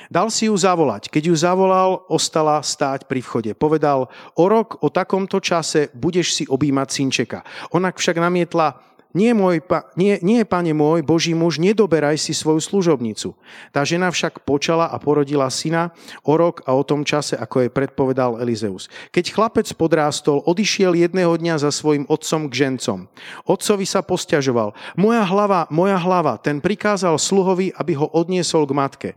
Dal si ju zavolať. Keď ju zavolal, ostala stáť pri vchode. Povedal, o rok, o takomto čase budeš si objímať synčeka. Ona však namietla, nie, môj, nie, nie, pane môj, Boží muž, nedoberaj si svoju služobnicu. Tá žena však počala a porodila syna o rok a o tom čase, ako jej predpovedal Elizeus. Keď chlapec podrástol, odišiel jedného dňa za svojim otcom k žencom. Otcovi sa posťažoval. Moja hlava, moja hlava, ten prikázal sluhovi, aby ho odniesol k matke.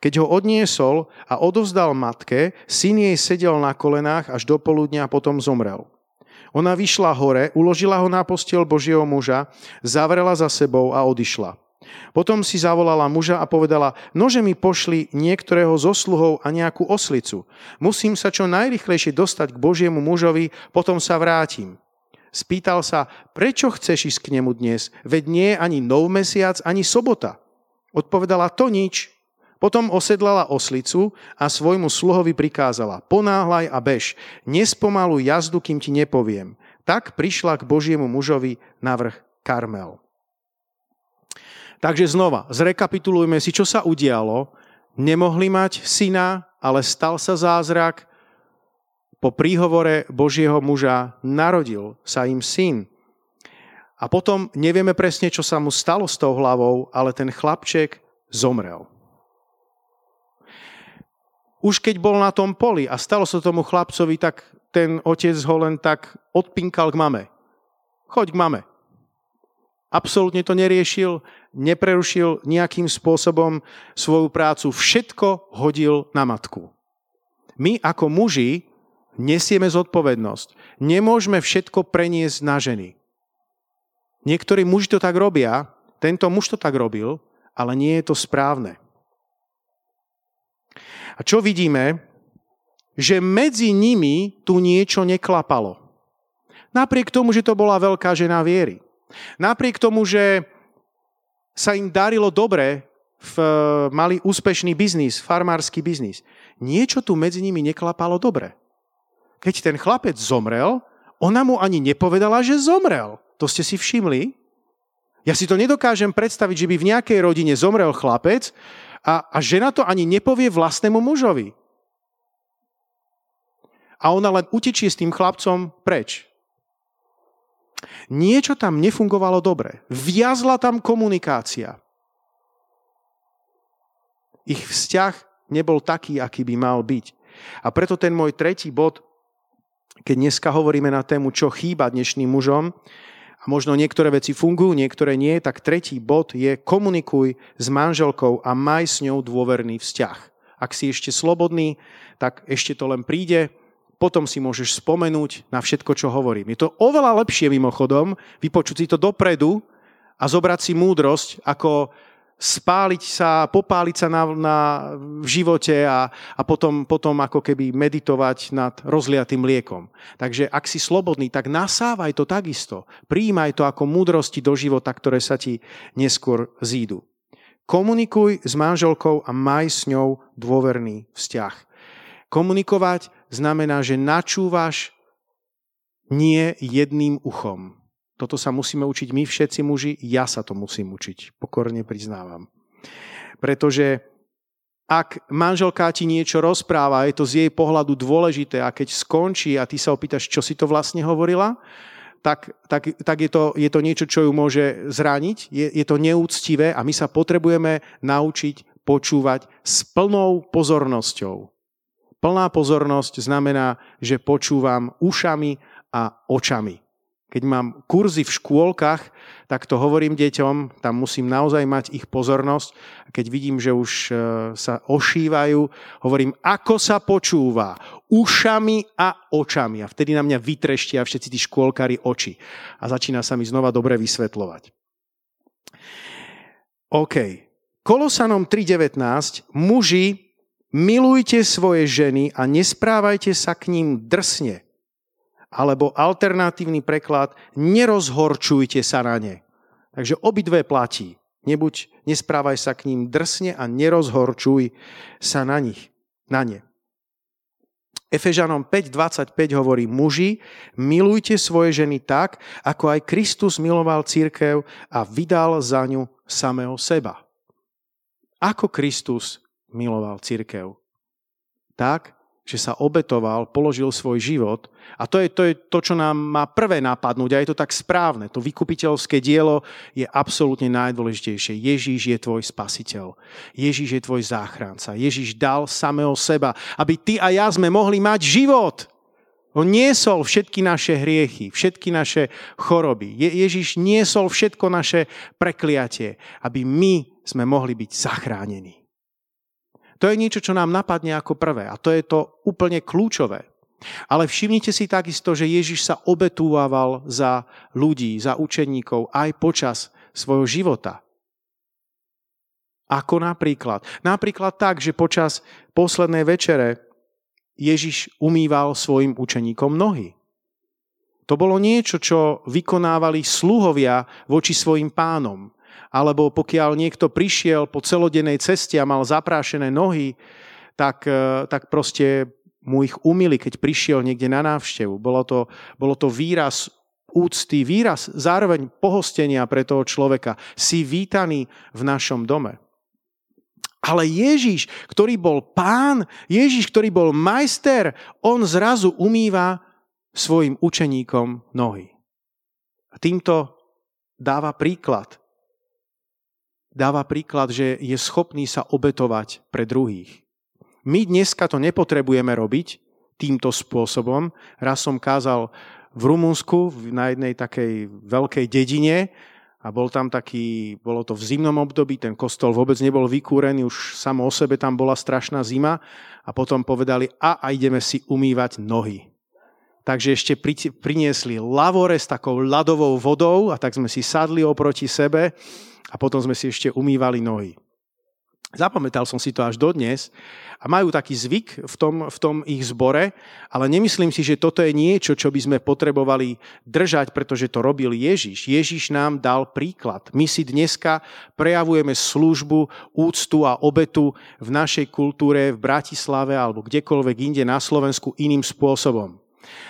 Keď ho odniesol a odovzdal matke, syn jej sedel na kolenách až do poludnia a potom zomrel. Ona vyšla hore, uložila ho na postiel Božieho muža, zavrela za sebou a odišla. Potom si zavolala muža a povedala, nože mi pošli niektorého zo sluhov a nejakú oslicu. Musím sa čo najrychlejšie dostať k Božiemu mužovi, potom sa vrátim. Spýtal sa, prečo chceš ísť k nemu dnes? Veď nie je ani nov mesiac, ani sobota. Odpovedala, to nič, potom osedlala oslicu a svojmu sluhovi prikázala, ponáhľaj a bež, nespomalu jazdu, kým ti nepoviem. Tak prišla k Božiemu mužovi na vrch Karmel. Takže znova, zrekapitulujme si, čo sa udialo. Nemohli mať syna, ale stal sa zázrak. Po príhovore Božieho muža narodil sa im syn. A potom nevieme presne, čo sa mu stalo s tou hlavou, ale ten chlapček zomrel už keď bol na tom poli a stalo sa tomu chlapcovi, tak ten otec ho len tak odpinkal k mame. Choď k mame. Absolútne to neriešil, neprerušil nejakým spôsobom svoju prácu. Všetko hodil na matku. My ako muži nesieme zodpovednosť. Nemôžeme všetko preniesť na ženy. Niektorí muži to tak robia, tento muž to tak robil, ale nie je to správne. A čo vidíme? Že medzi nimi tu niečo neklapalo. Napriek tomu, že to bola veľká žena viery. Napriek tomu, že sa im darilo dobre, v, mali úspešný biznis, farmársky biznis. Niečo tu medzi nimi neklapalo dobre. Keď ten chlapec zomrel, ona mu ani nepovedala, že zomrel. To ste si všimli? Ja si to nedokážem predstaviť, že by v nejakej rodine zomrel chlapec a, a žena to ani nepovie vlastnému mužovi. A ona len utečie s tým chlapcom preč. Niečo tam nefungovalo dobre. Viazla tam komunikácia. Ich vzťah nebol taký, aký by mal byť. A preto ten môj tretí bod, keď dneska hovoríme na tému, čo chýba dnešným mužom, a možno niektoré veci fungujú, niektoré nie, tak tretí bod je komunikuj s manželkou a maj s ňou dôverný vzťah. Ak si ešte slobodný, tak ešte to len príde, potom si môžeš spomenúť na všetko, čo hovorím. Je to oveľa lepšie mimochodom vypočuť si to dopredu a zobrať si múdrosť, ako spáliť sa, popáliť sa na, na, v živote a, a potom, potom ako keby meditovať nad rozliatým liekom. Takže ak si slobodný, tak nasávaj to takisto. Príjmaj to ako múdrosti do života, ktoré sa ti neskôr zídu. Komunikuj s manželkou a maj s ňou dôverný vzťah. Komunikovať znamená, že načúvaš nie jedným uchom, toto sa musíme učiť my všetci muži, ja sa to musím učiť, pokorne priznávam. Pretože ak manželka ti niečo rozpráva, je to z jej pohľadu dôležité a keď skončí a ty sa opýtaš, čo si to vlastne hovorila, tak, tak, tak je, to, je to niečo, čo ju môže zraniť, je, je to neúctivé a my sa potrebujeme naučiť počúvať s plnou pozornosťou. Plná pozornosť znamená, že počúvam ušami a očami. Keď mám kurzy v škôlkach, tak to hovorím deťom, tam musím naozaj mať ich pozornosť. Keď vidím, že už e, sa ošívajú, hovorím, ako sa počúva, ušami a očami. A vtedy na mňa vytreštia všetci tí škôlkári oči. A začína sa mi znova dobre vysvetľovať. OK. Kolosanom 3.19. Muži, milujte svoje ženy a nesprávajte sa k ním drsne, alebo alternatívny preklad, nerozhorčujte sa na ne. Takže obidve platí. Nebuď, nesprávaj sa k ním drsne a nerozhorčuj sa na nich, na ne. Efežanom 5.25 hovorí, muži, milujte svoje ženy tak, ako aj Kristus miloval církev a vydal za ňu samého seba. Ako Kristus miloval církev? Tak, že sa obetoval, položil svoj život. A to je, to je to, čo nám má prvé napadnúť a je to tak správne. To vykupiteľské dielo je absolútne najdôležitejšie. Ježíš je tvoj spasiteľ. Ježíš je tvoj záchranca. Ježíš dal samého seba, aby ty a ja sme mohli mať život. On niesol všetky naše hriechy, všetky naše choroby. Je, Ježiš niesol všetko naše prekliatie, aby my sme mohli byť zachránení. To je niečo, čo nám napadne ako prvé a to je to úplne kľúčové. Ale všimnite si takisto, že Ježiš sa obetúval za ľudí, za učeníkov aj počas svojho života. Ako napríklad? Napríklad tak, že počas poslednej večere Ježiš umýval svojim učeníkom nohy. To bolo niečo, čo vykonávali sluhovia voči svojim pánom alebo pokiaľ niekto prišiel po celodennej ceste a mal zaprášené nohy, tak, e, tak proste mu ich umili, keď prišiel niekde na návštevu. Bolo to, bolo to výraz úcty, výraz zároveň pohostenia pre toho človeka. Si vítaný v našom dome. Ale Ježiš, ktorý bol pán, Ježiš, ktorý bol majster, on zrazu umýva svojim učeníkom nohy. A týmto dáva príklad dáva príklad, že je schopný sa obetovať pre druhých. My dneska to nepotrebujeme robiť týmto spôsobom. Raz som kázal v Rumunsku na jednej takej veľkej dedine a bol tam taký, bolo to v zimnom období, ten kostol vôbec nebol vykúrený, už samo o sebe tam bola strašná zima a potom povedali, a, a ideme si umývať nohy. Takže ešte priniesli lavore s takou ľadovou vodou a tak sme si sadli oproti sebe a potom sme si ešte umývali nohy. Zapamätal som si to až dodnes a majú taký zvyk v tom, v tom ich zbore, ale nemyslím si, že toto je niečo, čo by sme potrebovali držať, pretože to robil Ježiš. Ježiš nám dal príklad. My si dneska prejavujeme službu, úctu a obetu v našej kultúre v Bratislave alebo kdekoľvek inde na Slovensku iným spôsobom.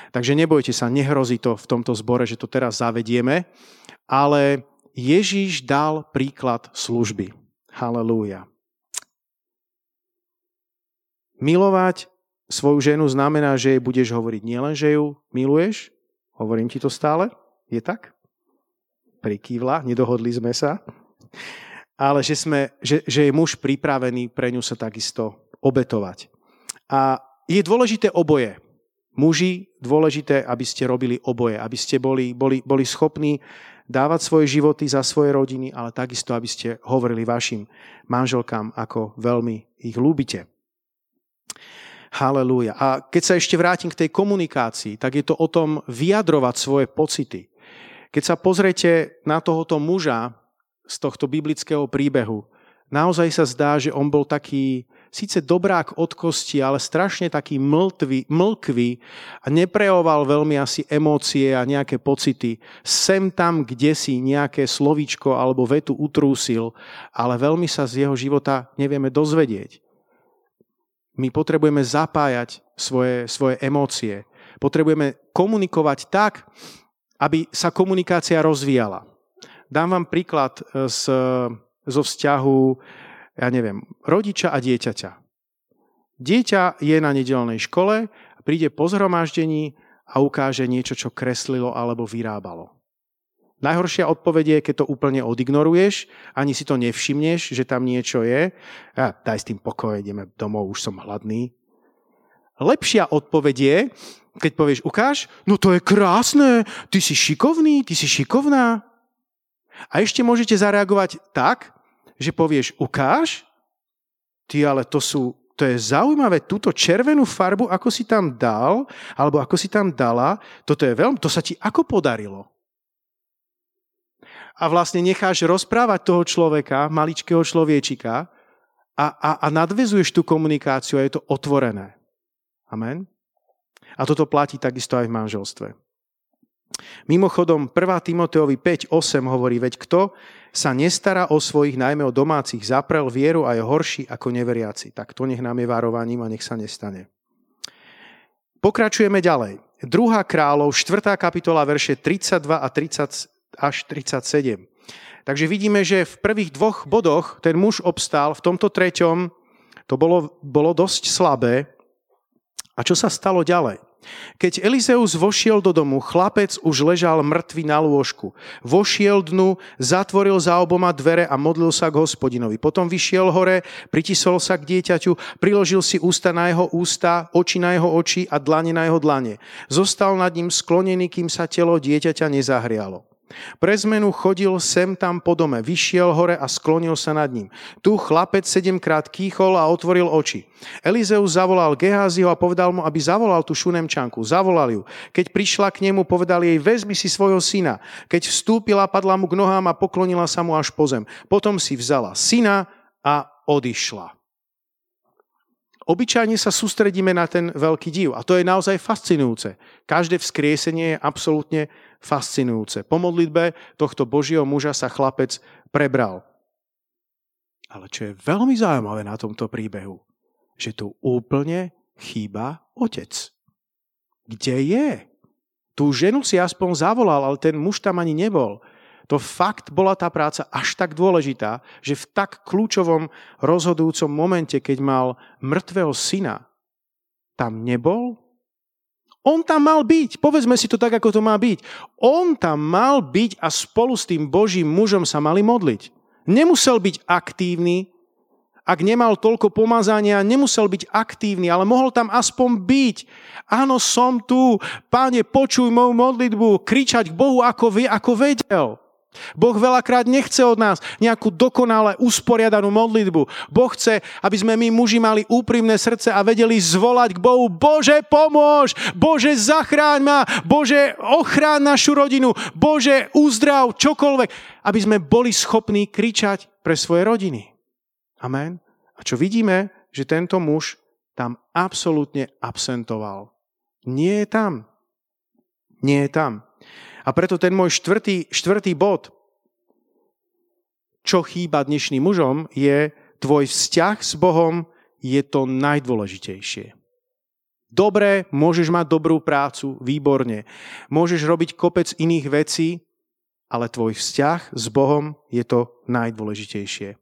Takže nebojte sa, nehrozí to v tomto zbore, že to teraz zavedieme, ale Ježíš dal príklad služby. Halelúja. Milovať svoju ženu znamená, že jej budeš hovoriť nielen, že ju miluješ, hovorím ti to stále, je tak? Prikývla, nedohodli sme sa. Ale že, sme, že, že je muž pripravený pre ňu sa takisto obetovať. A je dôležité oboje. Muži, dôležité, aby ste robili oboje, aby ste boli, boli, boli schopní dávať svoje životy za svoje rodiny, ale takisto, aby ste hovorili vašim manželkám, ako veľmi ich ľúbite. Halelúja. A keď sa ešte vrátim k tej komunikácii, tak je to o tom vyjadrovať svoje pocity. Keď sa pozrete na tohoto muža z tohto biblického príbehu, naozaj sa zdá, že on bol taký, síce dobrák od kosti, ale strašne taký mltvý, mlkvý a neprejoval veľmi asi emócie a nejaké pocity. Sem tam, kde si nejaké slovíčko alebo vetu utrúsil, ale veľmi sa z jeho života nevieme dozvedieť. My potrebujeme zapájať svoje, svoje emócie. Potrebujeme komunikovať tak, aby sa komunikácia rozvíjala. Dám vám príklad z, zo vzťahu ja neviem, rodiča a dieťaťa. Dieťa je na nedelnej škole, príde po zhromaždení a ukáže niečo, čo kreslilo alebo vyrábalo. Najhoršia odpoveď je, keď to úplne odignoruješ, ani si to nevšimneš, že tam niečo je. A daj s tým pokoj, ideme domov, už som hladný. lepšia odpoveď je, keď povieš ukáž, no to je krásne, ty si šikovný, ty si šikovná. A ešte môžete zareagovať tak, že povieš ukáž, ty ale to sú, to je zaujímavé, túto červenú farbu, ako si tam dal, alebo ako si tam dala, toto je veľmi, to sa ti ako podarilo? A vlastne necháš rozprávať toho človeka, maličkého človečika a, a, a nadvezuješ tú komunikáciu a je to otvorené. Amen. A toto platí takisto aj v manželstve. Mimochodom, 1. Timoteovi 5.8 hovorí, veď kto sa nestará o svojich, najmä o domácich, zaprel vieru a je horší ako neveriaci. Tak to nech nám je varovaním a nech sa nestane. Pokračujeme ďalej. 2. kráľov, 4. kapitola, verše 32 a 30 až 37. Takže vidíme, že v prvých dvoch bodoch ten muž obstál, v tomto treťom to bolo, bolo dosť slabé, a čo sa stalo ďalej? Keď Elizeus vošiel do domu, chlapec už ležal mŕtvy na lôžku. Vošiel dnu, zatvoril za oboma dvere a modlil sa k hospodinovi. Potom vyšiel hore, pritisol sa k dieťaťu, priložil si ústa na jeho ústa, oči na jeho oči a dlane na jeho dlane. Zostal nad ním sklonený, kým sa telo dieťaťa nezahrialo. Pre zmenu chodil sem tam po dome, vyšiel hore a sklonil sa nad ním. Tu chlapec sedemkrát kýchol a otvoril oči. Elizeus zavolal Geháziho a povedal mu, aby zavolal tú šunemčanku. Zavolal ju. Keď prišla k nemu, povedal jej, vezmi si svojho syna. Keď vstúpila, padla mu k nohám a poklonila sa mu až po zem. Potom si vzala syna a odišla. Obyčajne sa sústredíme na ten veľký div a to je naozaj fascinujúce. Každé vzkriesenie je absolútne fascinujúce. Po modlitbe tohto Božieho muža sa chlapec prebral. Ale čo je veľmi zaujímavé na tomto príbehu, že tu úplne chýba otec. Kde je? Tú ženu si aspoň zavolal, ale ten muž tam ani nebol. To fakt bola tá práca až tak dôležitá, že v tak kľúčovom rozhodujúcom momente, keď mal mŕtvého syna, tam nebol on tam mal byť. Povedzme si to tak, ako to má byť. On tam mal byť a spolu s tým Božím mužom sa mali modliť. Nemusel byť aktívny, ak nemal toľko pomazania, nemusel byť aktívny, ale mohol tam aspoň byť. Áno, som tu, páne, počuj moju modlitbu, kričať k Bohu, ako, vie, ako vedel. Boh veľakrát nechce od nás nejakú dokonale usporiadanú modlitbu. Boh chce, aby sme my muži mali úprimné srdce a vedeli zvolať k Bohu Bože pomôž, Bože zachráň ma, Bože ochráň našu rodinu, Bože uzdrav, čokoľvek. Aby sme boli schopní kričať pre svoje rodiny. Amen. A čo vidíme, že tento muž tam absolútne absentoval. Nie je tam. Nie je tam. A preto ten môj štvrtý, štvrtý bod, čo chýba dnešným mužom, je tvoj vzťah s Bohom je to najdôležitejšie. Dobre, môžeš mať dobrú prácu, výborne. Môžeš robiť kopec iných vecí, ale tvoj vzťah s Bohom je to najdôležitejšie.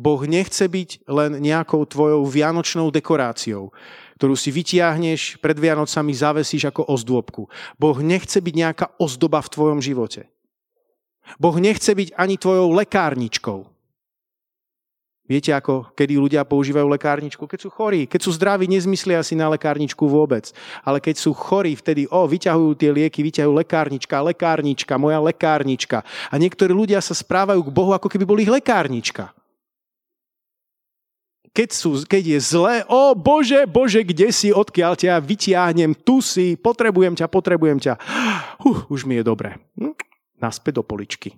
Boh nechce byť len nejakou tvojou vianočnou dekoráciou, ktorú si vytiahneš, pred Vianocami zavesíš ako ozdôbku. Boh nechce byť nejaká ozdoba v tvojom živote. Boh nechce byť ani tvojou lekárničkou. Viete, ako kedy ľudia používajú lekárničku? Keď sú chorí, keď sú zdraví, nezmyslia si na lekárničku vôbec. Ale keď sú chorí, vtedy, o, vyťahujú tie lieky, vyťahujú lekárnička, lekárnička, moja lekárnička. A niektorí ľudia sa správajú k Bohu, ako keby boli ich lekárnička keď, sú, keď je zlé, o Bože, Bože, kde si, odkiaľ ťa vytiahnem, tu si, potrebujem ťa, potrebujem ťa. Uh, už mi je dobre. Hm? Naspäť do poličky.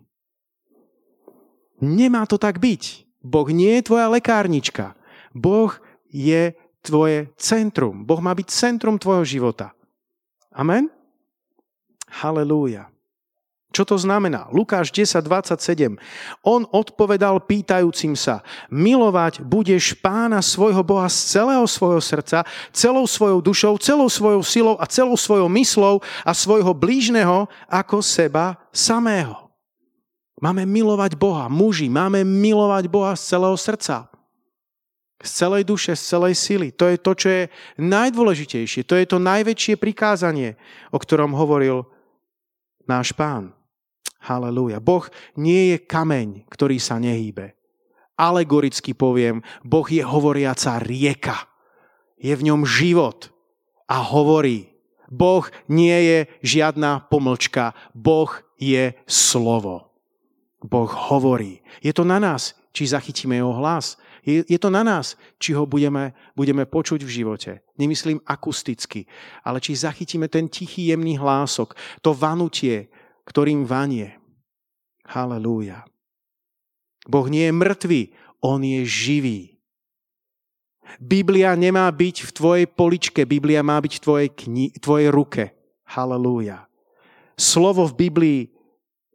Nemá to tak byť. Boh nie je tvoja lekárnička. Boh je tvoje centrum. Boh má byť centrum tvojho života. Amen? Halelúja. Čo to znamená? Lukáš 10.27. On odpovedal pýtajúcim sa, milovať budeš pána svojho Boha z celého svojho srdca, celou svojou dušou, celou svojou silou a celou svojou myslou a svojho blížneho ako seba samého. Máme milovať Boha. Muži, máme milovať Boha z celého srdca. Z celej duše, z celej sily. To je to, čo je najdôležitejšie. To je to najväčšie prikázanie, o ktorom hovoril náš pán. Halelúja. Boh nie je kameň, ktorý sa nehýbe. Alegoricky poviem, Boh je hovoriaca rieka. je v ňom život a hovorí. Boh nie je žiadna pomlčka, Boh je slovo. Boh hovorí. Je to na nás, či zachytíme jeho hlas. Je, je to na nás, či ho budeme, budeme počuť v živote. Nemyslím akusticky, ale či zachytíme ten tichý, jemný hlások, to vanutie, ktorým vanie. Halelúja. Boh nie je mŕtvý, on je živý. Biblia nemá byť v tvojej poličke, Biblia má byť v tvojej, kni- tvojej ruke. Halelúja. Slovo v Biblii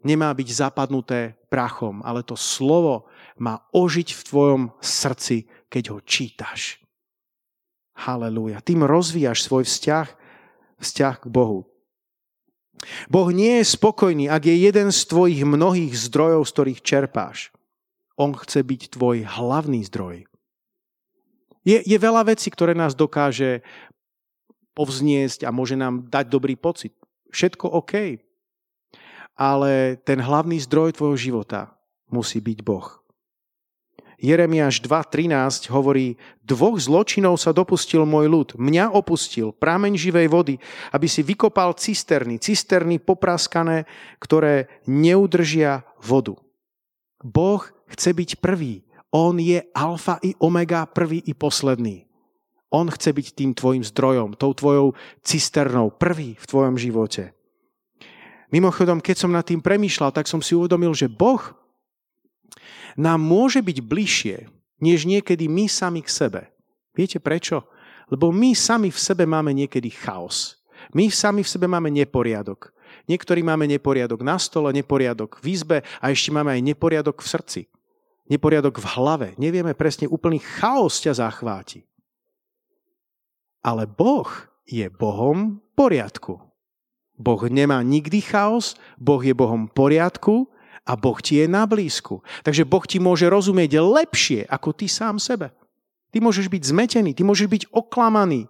nemá byť zapadnuté prachom, ale to slovo má ožiť v tvojom srdci, keď ho čítaš. Halelúja. Tým rozvíjaš svoj vzťah, vzťah k Bohu. Boh nie je spokojný, ak je jeden z tvojich mnohých zdrojov, z ktorých čerpáš. On chce byť tvoj hlavný zdroj. Je, je veľa vecí, ktoré nás dokáže povzniesť a môže nám dať dobrý pocit. Všetko OK. Ale ten hlavný zdroj tvojho života musí byť Boh. Jeremiáš 2.13 hovorí, dvoch zločinov sa dopustil môj ľud. Mňa opustil prameň živej vody, aby si vykopal cisterny, cisterny popraskané, ktoré neudržia vodu. Boh chce byť prvý. On je alfa i omega, prvý i posledný. On chce byť tým tvojim zdrojom, tou tvojou cisternou, prvý v tvojom živote. Mimochodom, keď som nad tým premýšľal, tak som si uvedomil, že Boh nám môže byť bližšie, než niekedy my sami k sebe. Viete prečo? Lebo my sami v sebe máme niekedy chaos. My sami v sebe máme neporiadok. Niektorí máme neporiadok na stole, neporiadok v izbe a ešte máme aj neporiadok v srdci neporiadok v hlave, nevieme presne, úplný chaos ťa zachváti. Ale Boh je Bohom poriadku. Boh nemá nikdy chaos, Boh je Bohom poriadku a Boh ti je na blízku. Takže Boh ti môže rozumieť lepšie ako ty sám sebe. Ty môžeš byť zmetený, ty môžeš byť oklamaný.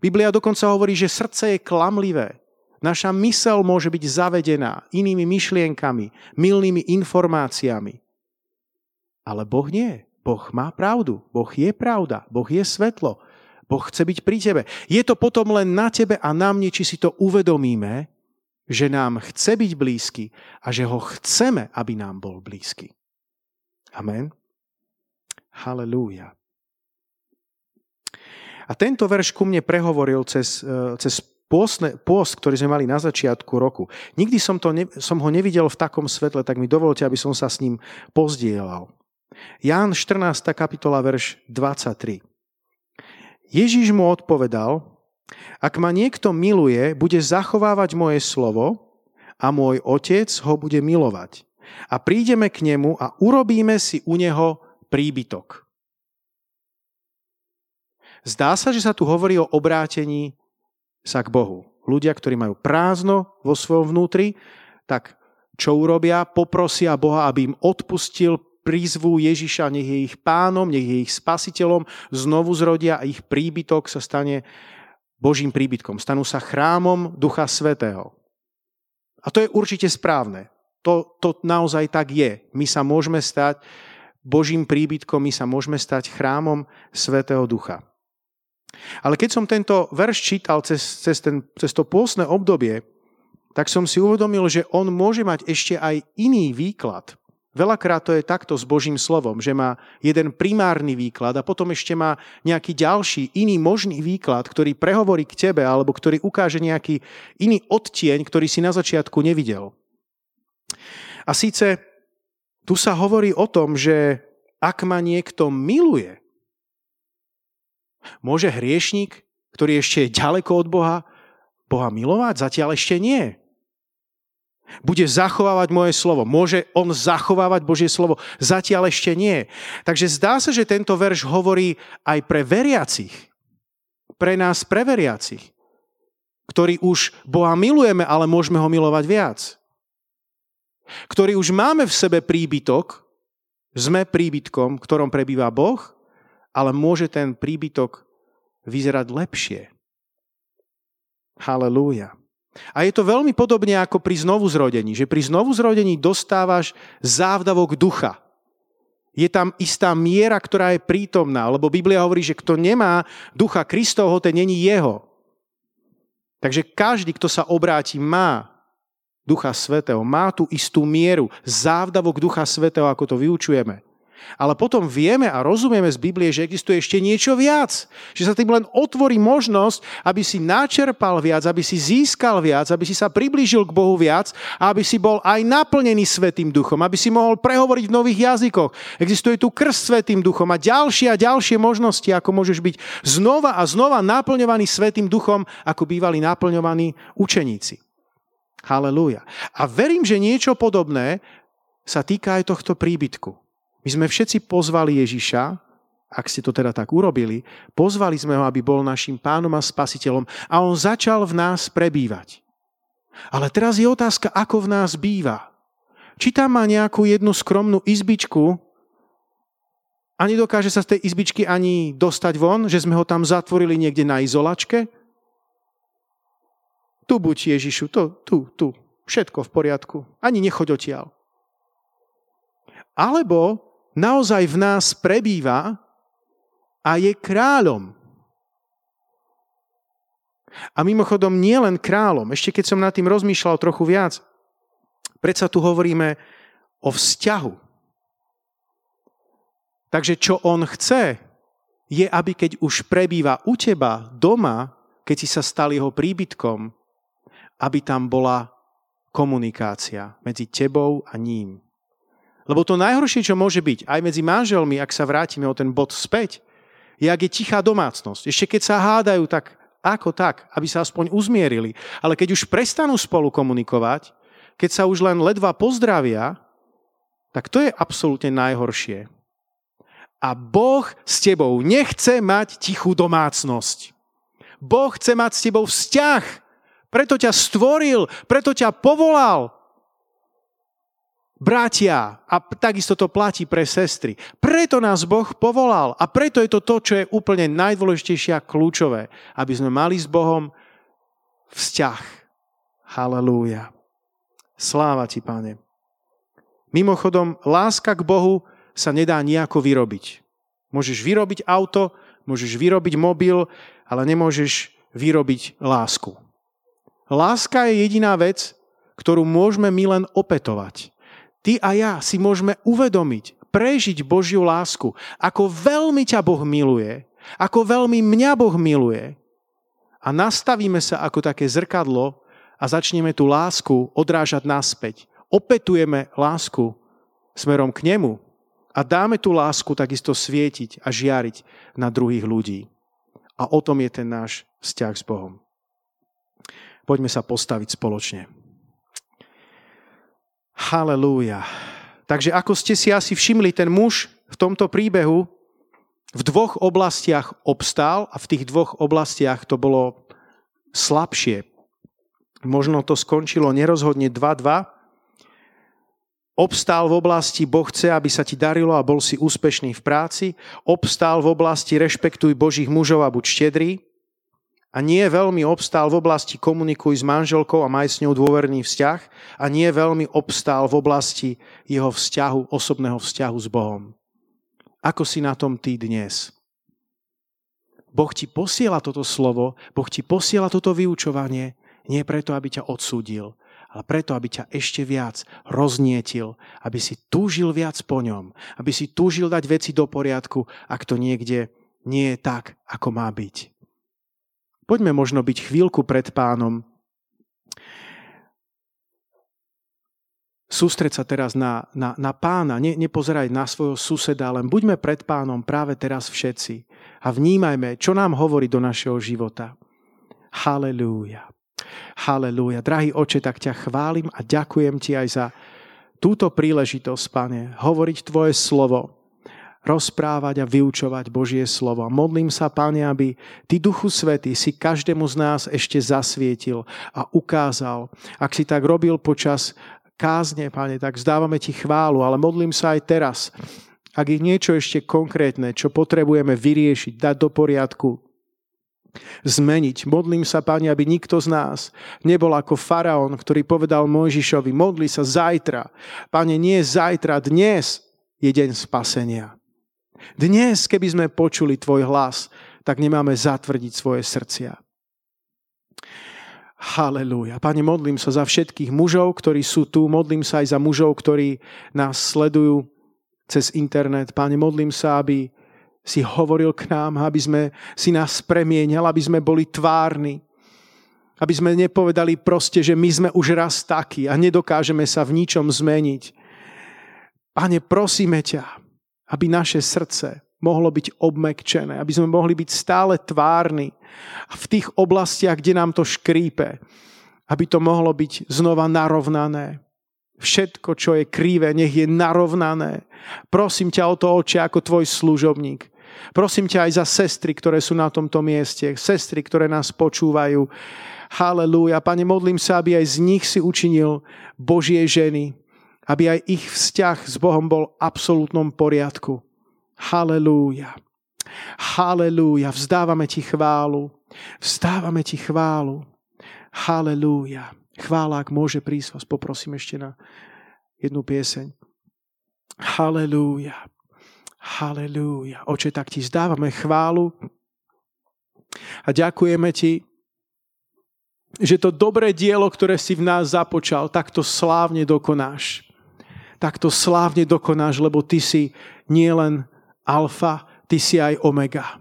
Biblia dokonca hovorí, že srdce je klamlivé. Naša mysel môže byť zavedená inými myšlienkami, milnými informáciami. Ale Boh nie. Boh má pravdu. Boh je pravda. Boh je svetlo. Boh chce byť pri tebe. Je to potom len na tebe a na mne, či si to uvedomíme, že nám chce byť blízky a že ho chceme, aby nám bol blízky. Amen. Halelúja. A tento verš ku mne prehovoril cez, e, cez pôstne, pôst, ktorý sme mali na začiatku roku. Nikdy som, to ne, som ho nevidel v takom svetle, tak mi dovolte, aby som sa s ním pozdielal. Ján 14. kapitola, verš 23. Ježíš mu odpovedal, ak ma niekto miluje, bude zachovávať moje slovo a môj otec ho bude milovať. A prídeme k nemu a urobíme si u neho príbytok. Zdá sa, že sa tu hovorí o obrátení sa k Bohu. Ľudia, ktorí majú prázdno vo svojom vnútri, tak čo urobia? Poprosia Boha, aby im odpustil prizvú Ježiša, nech je ich pánom, nech je ich spasiteľom, znovu zrodia a ich príbytok sa stane Božím príbytkom. Stanú sa chrámom Ducha Svetého. A to je určite správne. To, to naozaj tak je. My sa môžeme stať Božím príbytkom, my sa môžeme stať chrámom Svetého Ducha. Ale keď som tento verš čítal cez, cez, ten, cez to pôsne obdobie, tak som si uvedomil, že on môže mať ešte aj iný výklad. Veľakrát to je takto s Božím slovom, že má jeden primárny výklad a potom ešte má nejaký ďalší, iný možný výklad, ktorý prehovorí k tebe alebo ktorý ukáže nejaký iný odtieň, ktorý si na začiatku nevidel. A síce tu sa hovorí o tom, že ak ma niekto miluje, môže hriešnik, ktorý ešte je ďaleko od Boha, Boha milovať? Zatiaľ ešte nie bude zachovávať moje slovo. Môže on zachovávať Božie slovo? Zatiaľ ešte nie. Takže zdá sa, že tento verš hovorí aj pre veriacich. Pre nás, pre veriacich. Ktorí už Boha milujeme, ale môžeme ho milovať viac. Ktorí už máme v sebe príbytok, sme príbytkom, ktorom prebýva Boh, ale môže ten príbytok vyzerať lepšie. Halelúja. A je to veľmi podobne ako pri znovuzrodení, že pri znovuzrodení dostávaš závdavok ducha. Je tam istá miera, ktorá je prítomná, lebo Biblia hovorí, že kto nemá ducha Kristovho, ten není jeho. Takže každý, kto sa obráti, má Ducha Svetého, má tú istú mieru, závdavok Ducha Svetého, ako to vyučujeme. Ale potom vieme a rozumieme z Biblie, že existuje ešte niečo viac. Že sa tým len otvorí možnosť, aby si načerpal viac, aby si získal viac, aby si sa priblížil k Bohu viac a aby si bol aj naplnený Svetým duchom, aby si mohol prehovoriť v nových jazykoch. Existuje tu krst Svetým duchom a ďalšie a ďalšie možnosti, ako môžeš byť znova a znova naplňovaný Svetým duchom, ako bývali naplňovaní učeníci. Halelúja. A verím, že niečo podobné sa týka aj tohto príbytku. My sme všetci pozvali Ježiša, ak ste to teda tak urobili, pozvali sme ho, aby bol našim pánom a spasiteľom a on začal v nás prebývať. Ale teraz je otázka, ako v nás býva. Či tam má nejakú jednu skromnú izbičku a nedokáže sa z tej izbičky ani dostať von, že sme ho tam zatvorili niekde na izolačke? Tu buď Ježišu, to, tu, tu, všetko v poriadku, ani nechoď odtiaľ. Alebo naozaj v nás prebýva a je kráľom. A mimochodom nie len kráľom, ešte keď som nad tým rozmýšľal trochu viac, predsa tu hovoríme o vzťahu. Takže čo on chce, je, aby keď už prebýva u teba doma, keď si sa stal jeho príbytkom, aby tam bola komunikácia medzi tebou a ním. Lebo to najhoršie, čo môže byť, aj medzi manželmi, ak sa vrátime o ten bod späť, je, ak je tichá domácnosť. Ešte keď sa hádajú, tak ako tak, aby sa aspoň uzmierili. Ale keď už prestanú spolu komunikovať, keď sa už len ledva pozdravia, tak to je absolútne najhoršie. A Boh s tebou nechce mať tichú domácnosť. Boh chce mať s tebou vzťah. Preto ťa stvoril, preto ťa povolal. Bratia, a takisto to platí pre sestry. Preto nás Boh povolal a preto je to to, čo je úplne najdôležitejšie a kľúčové, aby sme mali s Bohom vzťah. Halelúja. Sláva ti, pane. Mimochodom, láska k Bohu sa nedá nejako vyrobiť. Môžeš vyrobiť auto, môžeš vyrobiť mobil, ale nemôžeš vyrobiť lásku. Láska je jediná vec, ktorú môžeme my len opetovať ty a ja si môžeme uvedomiť, prežiť Božiu lásku, ako veľmi ťa Boh miluje, ako veľmi mňa Boh miluje. A nastavíme sa ako také zrkadlo a začneme tú lásku odrážať naspäť. Opetujeme lásku smerom k nemu a dáme tú lásku takisto svietiť a žiariť na druhých ľudí. A o tom je ten náš vzťah s Bohom. Poďme sa postaviť spoločne. Halelúja. Takže ako ste si asi všimli, ten muž v tomto príbehu v dvoch oblastiach obstál a v tých dvoch oblastiach to bolo slabšie. Možno to skončilo nerozhodne 2-2. Obstál v oblasti Boh chce, aby sa ti darilo a bol si úspešný v práci. Obstál v oblasti rešpektuj Božích mužov a buď štedrý a nie veľmi obstál v oblasti komunikuj s manželkou a maj s ňou dôverný vzťah a nie veľmi obstál v oblasti jeho vzťahu, osobného vzťahu s Bohom. Ako si na tom ty dnes? Boh ti posiela toto slovo, Boh ti posiela toto vyučovanie, nie preto, aby ťa odsúdil, ale preto, aby ťa ešte viac roznietil, aby si túžil viac po ňom, aby si túžil dať veci do poriadku, ak to niekde nie je tak, ako má byť. Poďme možno byť chvíľku pred pánom. Sústreď sa teraz na, na, na pána, ne, nepozeraj na svojho suseda, len buďme pred pánom práve teraz všetci a vnímajme, čo nám hovorí do našeho života. Halelúja. Halelúja. Drahý oče, tak ťa chválim a ďakujem ti aj za túto príležitosť, pane, hovoriť tvoje slovo rozprávať a vyučovať Božie slovo. Modlím sa, Pane, aby Ty, Duchu Svety, si každému z nás ešte zasvietil a ukázal. Ak si tak robil počas kázne, Pane, tak zdávame Ti chválu, ale modlím sa aj teraz. Ak je niečo ešte konkrétne, čo potrebujeme vyriešiť, dať do poriadku, zmeniť. Modlím sa, Pane, aby nikto z nás nebol ako faraón, ktorý povedal Mojžišovi, modli sa zajtra. Pane, nie zajtra, dnes je deň spasenia. Dnes, keby sme počuli tvoj hlas, tak nemáme zatvrdiť svoje srdcia. Halelúja. Pane, modlím sa za všetkých mužov, ktorí sú tu. Modlím sa aj za mužov, ktorí nás sledujú cez internet. Pane, modlím sa, aby si hovoril k nám, aby sme si nás premienial, aby sme boli tvárni. Aby sme nepovedali proste, že my sme už raz takí a nedokážeme sa v ničom zmeniť. Pane, prosíme ťa, aby naše srdce mohlo byť obmekčené, aby sme mohli byť stále tvárni v tých oblastiach, kde nám to škrípe, aby to mohlo byť znova narovnané. Všetko, čo je krivé, nech je narovnané. Prosím ťa o to, oče, ako tvoj služobník. Prosím ťa aj za sestry, ktoré sú na tomto mieste, sestry, ktoré nás počúvajú. Halelúja. Pane, modlím sa, aby aj z nich si učinil Božie ženy, aby aj ich vzťah s Bohom bol v absolútnom poriadku. Halelúja. Halelúja. Vzdávame ti chválu. Vzdávame ti chválu. Halelúja. Chvála, ak môže prísť, vás poprosím ešte na jednu pieseň. Halelúja. Halelúja. Oče, tak ti vzdávame chválu a ďakujeme ti, že to dobré dielo, ktoré si v nás započal, takto slávne dokonáš. Takto slávne dokonáš, lebo ty si nielen alfa, ty si aj omega.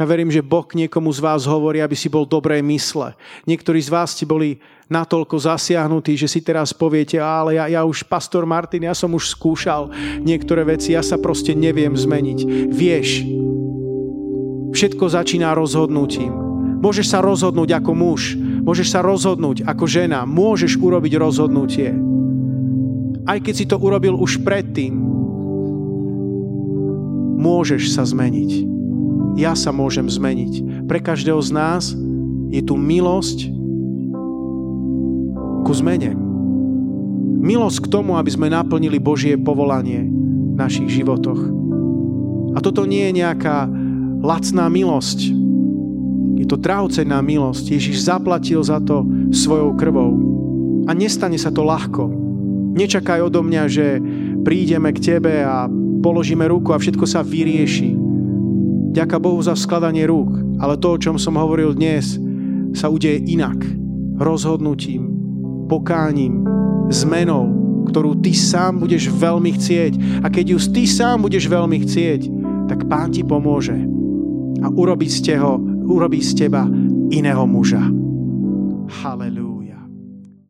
Ja verím, že Boh niekomu z vás hovorí, aby si bol dobré mysle. Niektorí z vás ste boli natoľko zasiahnutí, že si teraz poviete, ale ja, ja už, pastor Martin, ja som už skúšal niektoré veci, ja sa proste neviem zmeniť. Vieš, všetko začína rozhodnutím. Môžeš sa rozhodnúť ako muž, môžeš sa rozhodnúť ako žena, môžeš urobiť rozhodnutie. Aj keď si to urobil už predtým, môžeš sa zmeniť. Ja sa môžem zmeniť. Pre každého z nás je tu milosť ku zmene. Milosť k tomu, aby sme naplnili Božie povolanie v našich životoch. A toto nie je nejaká lacná milosť. Je to drahocená milosť. Ježiš zaplatil za to svojou krvou. A nestane sa to ľahko. Nečakaj odo mňa, že prídeme k tebe a položíme ruku a všetko sa vyrieši. Ďaká Bohu za skladanie rúk, ale to, o čom som hovoril dnes, sa udeje inak. Rozhodnutím, pokáním, zmenou, ktorú ty sám budeš veľmi chcieť. A keď ju ty sám budeš veľmi chcieť, tak pán ti pomôže a urobí z, teho, urobí z teba iného muža. Halleluja.